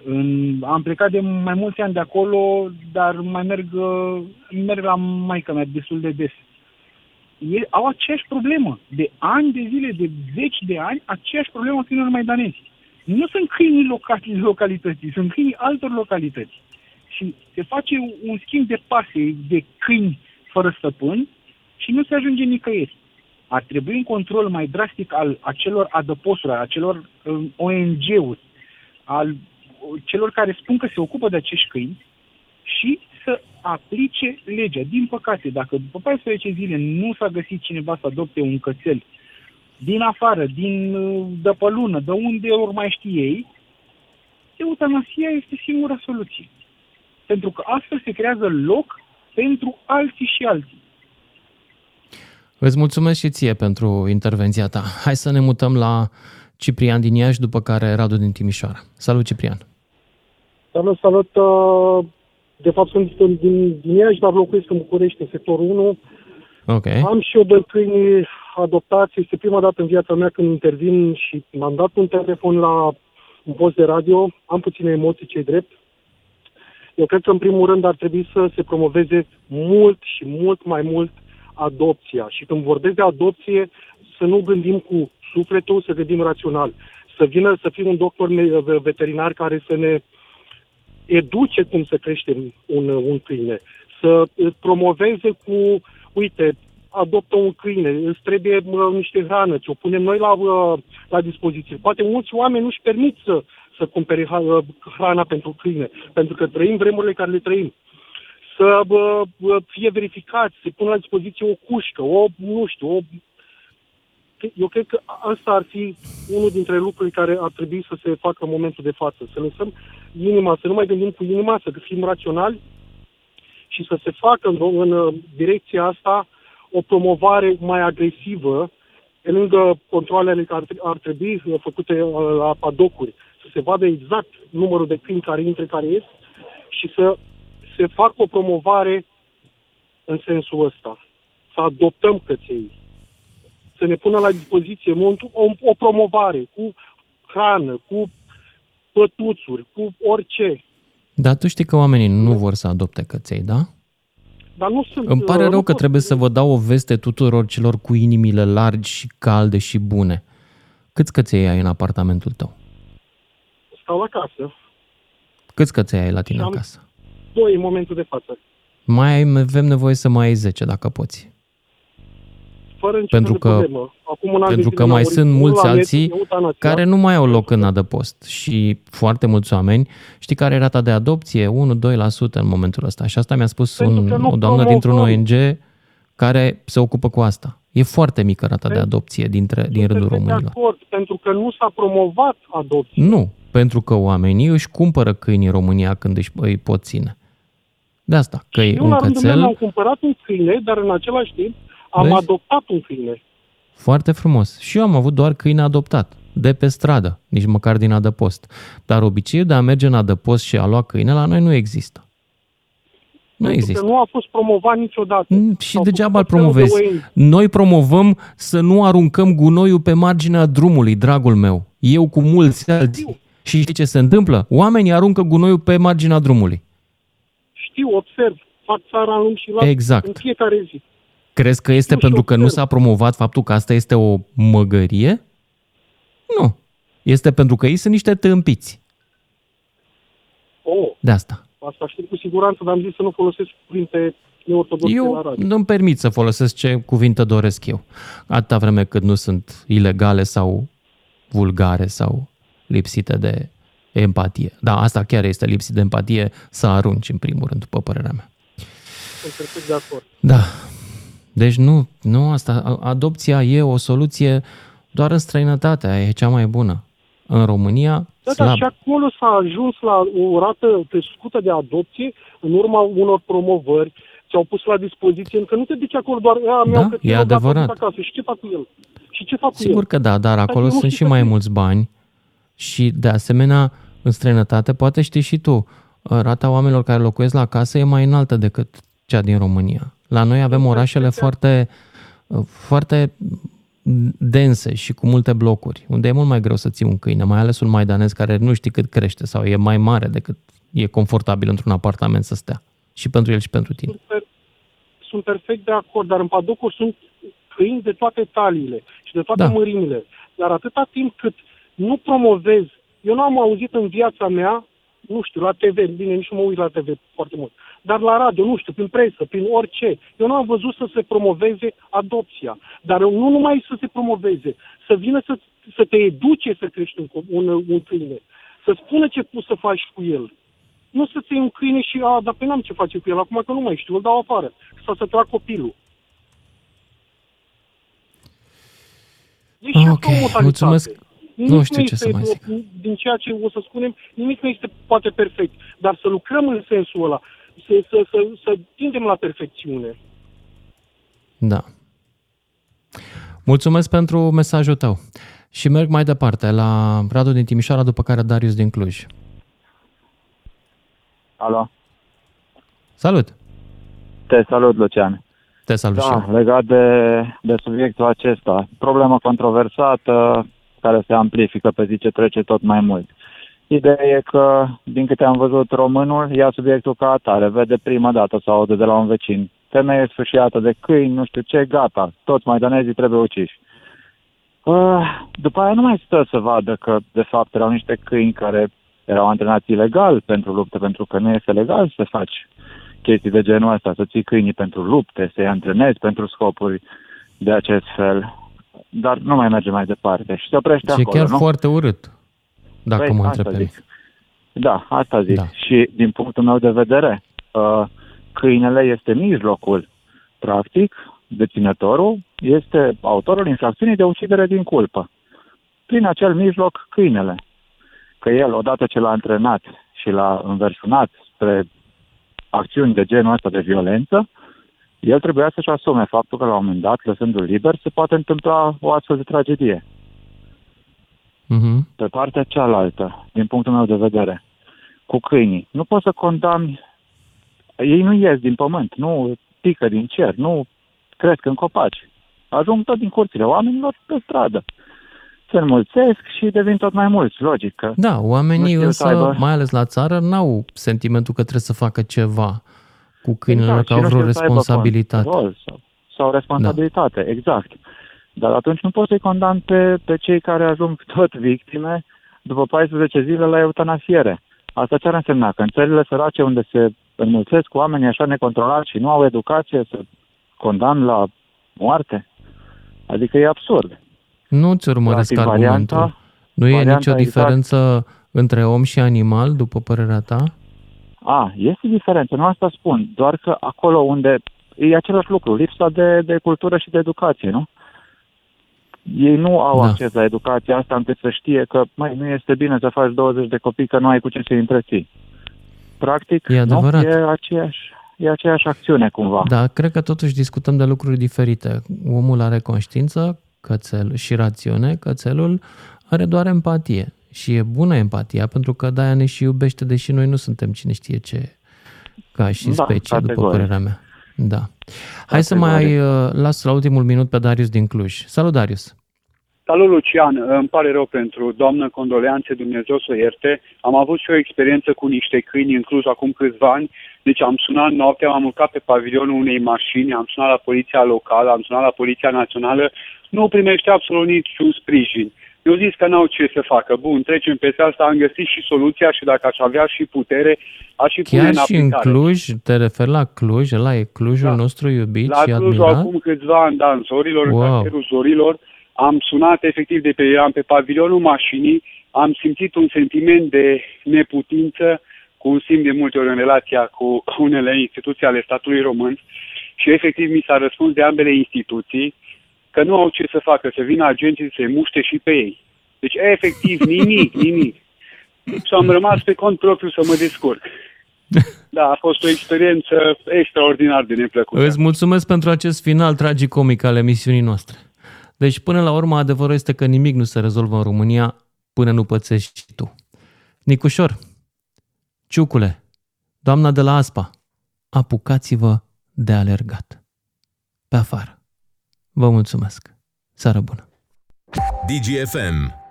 În, am plecat de mai mulți ani de acolo, dar mai merg, uh, merg la maica mea destul de des. E, au aceeași problemă. De ani de zile, de zeci de ani, aceeași problemă a câinilor maidanezi. Nu sunt câinii locali, localității, sunt câinii altor localități. Și se face un schimb de pase de câini fără stăpân și nu se ajunge nicăieri. Ar trebui un control mai drastic al acelor adăposturi, al acelor um, ONG-uri, al uh, celor care spun că se ocupă de acești câini și să aplice legea. Din păcate, dacă după 14 zile nu s-a găsit cineva să adopte un cățel din afară, din uh, de pe lună, de unde ori mai știe ei, eutanasia este singura soluție. Pentru că astfel se creează loc pentru alții și alții. Îți mulțumesc și ție pentru intervenția ta. Hai să ne mutăm la Ciprian din Iași, după care Radu din Timișoara. Salut, Ciprian! Salut, salut! uh, De fapt sunt din, din, din Iași, dar locuiesc în București, în sectorul 1. Ok. Am și eu doi câini adoptați. Este prima dată în viața mea când intervin și m-am dat un telefon la un post de radio. Am puține emoții, cei drept. Eu cred că, în primul rând, ar trebui să se promoveze mult și mult mai mult adopția. Și când vorbesc de adopție, să nu gândim cu sufletul, să gândim rațional. Să vină să fie un doctor me- veterinar care să ne educe cum să creștem un, un câine. Să îl promoveze cu, uite, adoptă un câine, îți trebuie uh, niște hrană, ți-o punem noi la, uh, la dispoziție. Poate mulți oameni nu-și permit să, să cumpere ha- uh, hrana pentru câine, pentru că trăim vremurile care le trăim. Să uh, uh, fie verificați, să pună la dispoziție o cușcă, o, nu știu, o... Eu cred că asta ar fi unul dintre lucrurile care ar trebui să se facă în momentul de față. Să lăsăm inima, să nu mai gândim cu inima, să fim raționali și să se facă în, în uh, direcția asta o promovare mai agresivă pe lângă controlele care ar, ar trebui uh, făcute uh, la padocuri, să se vadă exact numărul de câini care intră, care ies și să se facă o promovare în sensul ăsta. Să adoptăm căței, să ne pună la dispoziție o, o, o promovare cu hrană, cu pătuțuri, cu orice. Dar tu știi că oamenii nu vor să adopte căței, da? Dar nu sunt... Îmi pare uh, rău nu că pot- trebuie să vă dau o veste tuturor celor cu inimile largi și calde și bune. Câți căței ai în apartamentul tău? Stau la casă. Câți căței ai la tine Și am- acasă? Doi în momentul de față. Mai ai, avem nevoie să mai ai 10 dacă poți. Fără nicio Pentru fel de că- problemă. Acum un an de Pentru zile că n-am mai murit sunt unul mulți la net, alții eutanasia. care nu mai au loc în adăpost și foarte mulți oameni. Știi care e rata de adopție? 1-2% în momentul ăsta. Și asta mi-a spus Pentru un, că nu o doamnă dintr-un promovăm. ONG care se ocupă cu asta. E foarte mică rata de adopție dintre, din rândul Sunt de românilor. acord, pentru că nu s-a promovat adopția. Nu, pentru că oamenii își cumpără câini în România când își, îi pot ține. De asta, că e Eu un la rândul meu am cățel cumpărat un câine, dar în același timp am Vezi? adoptat un câine. foarte frumos. Și eu am avut doar câine adoptat, de pe stradă, nici măcar din adăpost. Dar obiceiul de a merge în adăpost și a lua câine la noi nu există. Nu Pentru există. că nu a fost promovat niciodată. Și degeaba îl promovezi. Noi promovăm să nu aruncăm gunoiul pe marginea drumului, dragul meu. Eu cu mulți alții. Și știi ce se întâmplă? Oamenii aruncă gunoiul pe marginea drumului. știu, observ, fac țara în și la Exact. în fiecare zi. Crezi că este Nu pentru știu, că nu observ. s-a promovat faptul că asta este o măgărie? Nu. Este pentru că ei sunt niște tâmpiți. Oh, De asta. asta știu cu siguranță, dar am zis să nu folosesc cuvinte neortodoxe la Eu radio. nu-mi permit să folosesc ce cuvinte doresc eu. Atâta vreme cât nu sunt ilegale sau vulgare sau lipsite de empatie. Da, asta chiar este lipsit de empatie să arunci în primul rând, după părerea mea. Sunt perfect de acord. Da. Deci nu, nu asta, adopția e o soluție doar în străinătate, aia e cea mai bună. În România, Da, slab. dar și acolo s-a ajuns la o rată crescută de adopție în urma unor promovări ce au pus la dispoziție, încă nu te duci acolo doar, a, mi-au Da, cățelul, e gata, adevărat. duc acasă. Și ce fac cu el? Și ce fac cu Sigur el? că da, dar acolo eu nu sunt știu și să mai zic. mulți bani și de asemenea în străinătate, poate știi și tu, rata oamenilor care locuiesc la casă e mai înaltă decât cea din România. La noi avem orașele foarte, foarte dense și cu multe blocuri, unde e mult mai greu să ții un câine, mai ales un maidanez care nu știi cât crește sau e mai mare decât e confortabil într-un apartament să stea. Și pentru el și pentru tine. Sunt, per- sunt perfect de acord, dar în padocuri sunt câini de toate taliile și de toate Da. mărimile. Dar atâta timp cât nu promovezi, eu nu am auzit în viața mea, nu știu, la TV, bine, nici nu mă uit la TV foarte mult, dar la radio, nu știu, prin presă, prin orice, eu nu am văzut să se promoveze adopția. Dar nu numai să se promoveze, să vină să, să te educe să crești un, co- un, un câine, să spună ce poți să faci cu el. Nu să ții un câine și, a, dar pe n-am ce face cu el, acum că nu mai știu, îl dau afară. Sau să trag copilul. E și Ok, asta o modalitate. mulțumesc. Nimic Nu știu ce este, să mai zic. Din ceea ce o să spunem, nimic nu este poate perfect, dar să lucrăm în sensul ăla, să, să, să, să tindem la perfecțiune. Da. Mulțumesc pentru mesajul tău. Și merg mai departe la Radu din Timișoara, după care Darius din Cluj. Alo, Salut! te salut, Lucian. Te salut și Da, eu. legat de, de subiectul acesta, problemă controversată care se amplifică pe zi ce trece tot mai mult. Ideea e că, din câte am văzut, românul ia subiectul ca atare, vede prima dată sau aude de la un vecin. Femeie sfârșiată de câini, nu știu ce, gata, toți maidanezii trebuie uciși. Uh, după aia nu mai stă să vadă că, de fapt, erau niște câini care erau antrenați ilegal pentru lupte, pentru că nu este legal să faci chestii de genul ăsta, să ții câinii pentru lupte, să-i antrenezi pentru scopuri de acest fel. Dar nu mai merge mai departe și se oprește Și e acolo, chiar nu? foarte urât, dacă Păi, mă asta întreb pe zic. mine. Da, asta zic. Da. Și din punctul meu de vedere, uh, câinele este mijlocul. Practic, deținătorul este autorul infracțiunii de ucidere din culpă. Prin acel mijloc, câinele. Că el, odată ce l-a antrenat și l-a înverșunat spre acțiuni de genul ăsta de violență, el trebuia să-și asume faptul că la un moment dat, lăsându-l liber, se poate întâmpla o astfel de tragedie. Mhm. Pe partea cealaltă, din punctul meu de vedere, cu câinii, nu poți să condamni, ei nu ies din pământ, nu pică din cer, nu cresc în copaci. Ajung tot din curțile oamenilor pe stradă. Se înmulțesc și devin tot mai mulți, logic. Că Da, oamenii nu știu însă, să aibă- mai ales la țară, n-au sentimentul că trebuie să facă ceva cu câinele, Exact, că și au nu vreo știu să aibă responsabilitate. control Sau, sau responsabilitate, da. exact. Dar atunci nu poți să-i condamn pe, pe cei care ajung tot victime după 14 zile la eutanasiere. Asta ce ar însemna? Că în țările sărace unde se înmulțesc oamenii așa necontrolați și nu au educație să condamn la moarte? Adică e absurd. Nu-ți urmăresc Practic, argumentul. varianta- nu e varianta nicio exact- diferență între om și animal, după părerea ta? A, este diferență, nu asta spun, doar că acolo unde e același lucru, lipsa de, de cultură și de educație, nu? Ei nu au Da. da. acces la educația asta încât să știe că, mai nu este bine să faci 20 de copii că nu ai cu ce să-i întreții. Practic, E adevărat. nu, e aceeași, e aceeași acțiune cumva. Dar cred că totuși discutăm de lucruri diferite. Omul are conștiință cățel, și rațiune, cățelul are doar empatie. Și e bună empatia, pentru că de-aia ne și iubește, deși noi nu suntem cine știe ce, ca și Da, specie, după categoric. părerea mea. Da. Hai să mai uh, las la ultimul minut pe Darius din Cluj. Salut, Darius! Salut, Lucian. Îmi pare rău pentru doamnă condoleanțe, Dumnezeu să o ierte. Am avut și o experiență cu niște câini în Cluj acum câțiva ani. Deci am sunat noaptea, am urcat pe pavilionul unei mașini, am sunat la poliția locală, am sunat la poliția națională. Nu primește absolut niciun sprijin. Eu zis că n-au ce să facă. Bun, trecem peste asta, am găsit și soluția și dacă aș avea și putere, aș și pune Chiar în și în aplicare. Cluj, te referi la Cluj, ăla e Clujul Da. nostru iubit La și Cluj, admirat? acum câțiva ani, da, în Zorilor, Wow. în cartierul Zorilor, am sunat efectiv de pe, eram pe pavilionul mașinii, am simțit un sentiment de neputință, cu un simț de multe ori în relația cu unele instituții ale statului român și efectiv mi s-a răspuns de ambele instituții că nu au ce să facă, să vină agenții să se muște și pe ei. Deci, efectiv, nimic, nimic. Și am rămas pe cont propriu să mă descurc. Da, a fost o experiență extraordinar de neplăcută. Îți mulțumesc pentru acest final tragicomic al emisiunii noastre. Deci, până la urmă, adevărul este că nimic nu se rezolvă în România până nu pățești și tu. Nicușor, Ciucule, doamna de la Aspa, apucați-vă de alergat. Pe afară. Vă mulțumesc. Seară bună. DGFM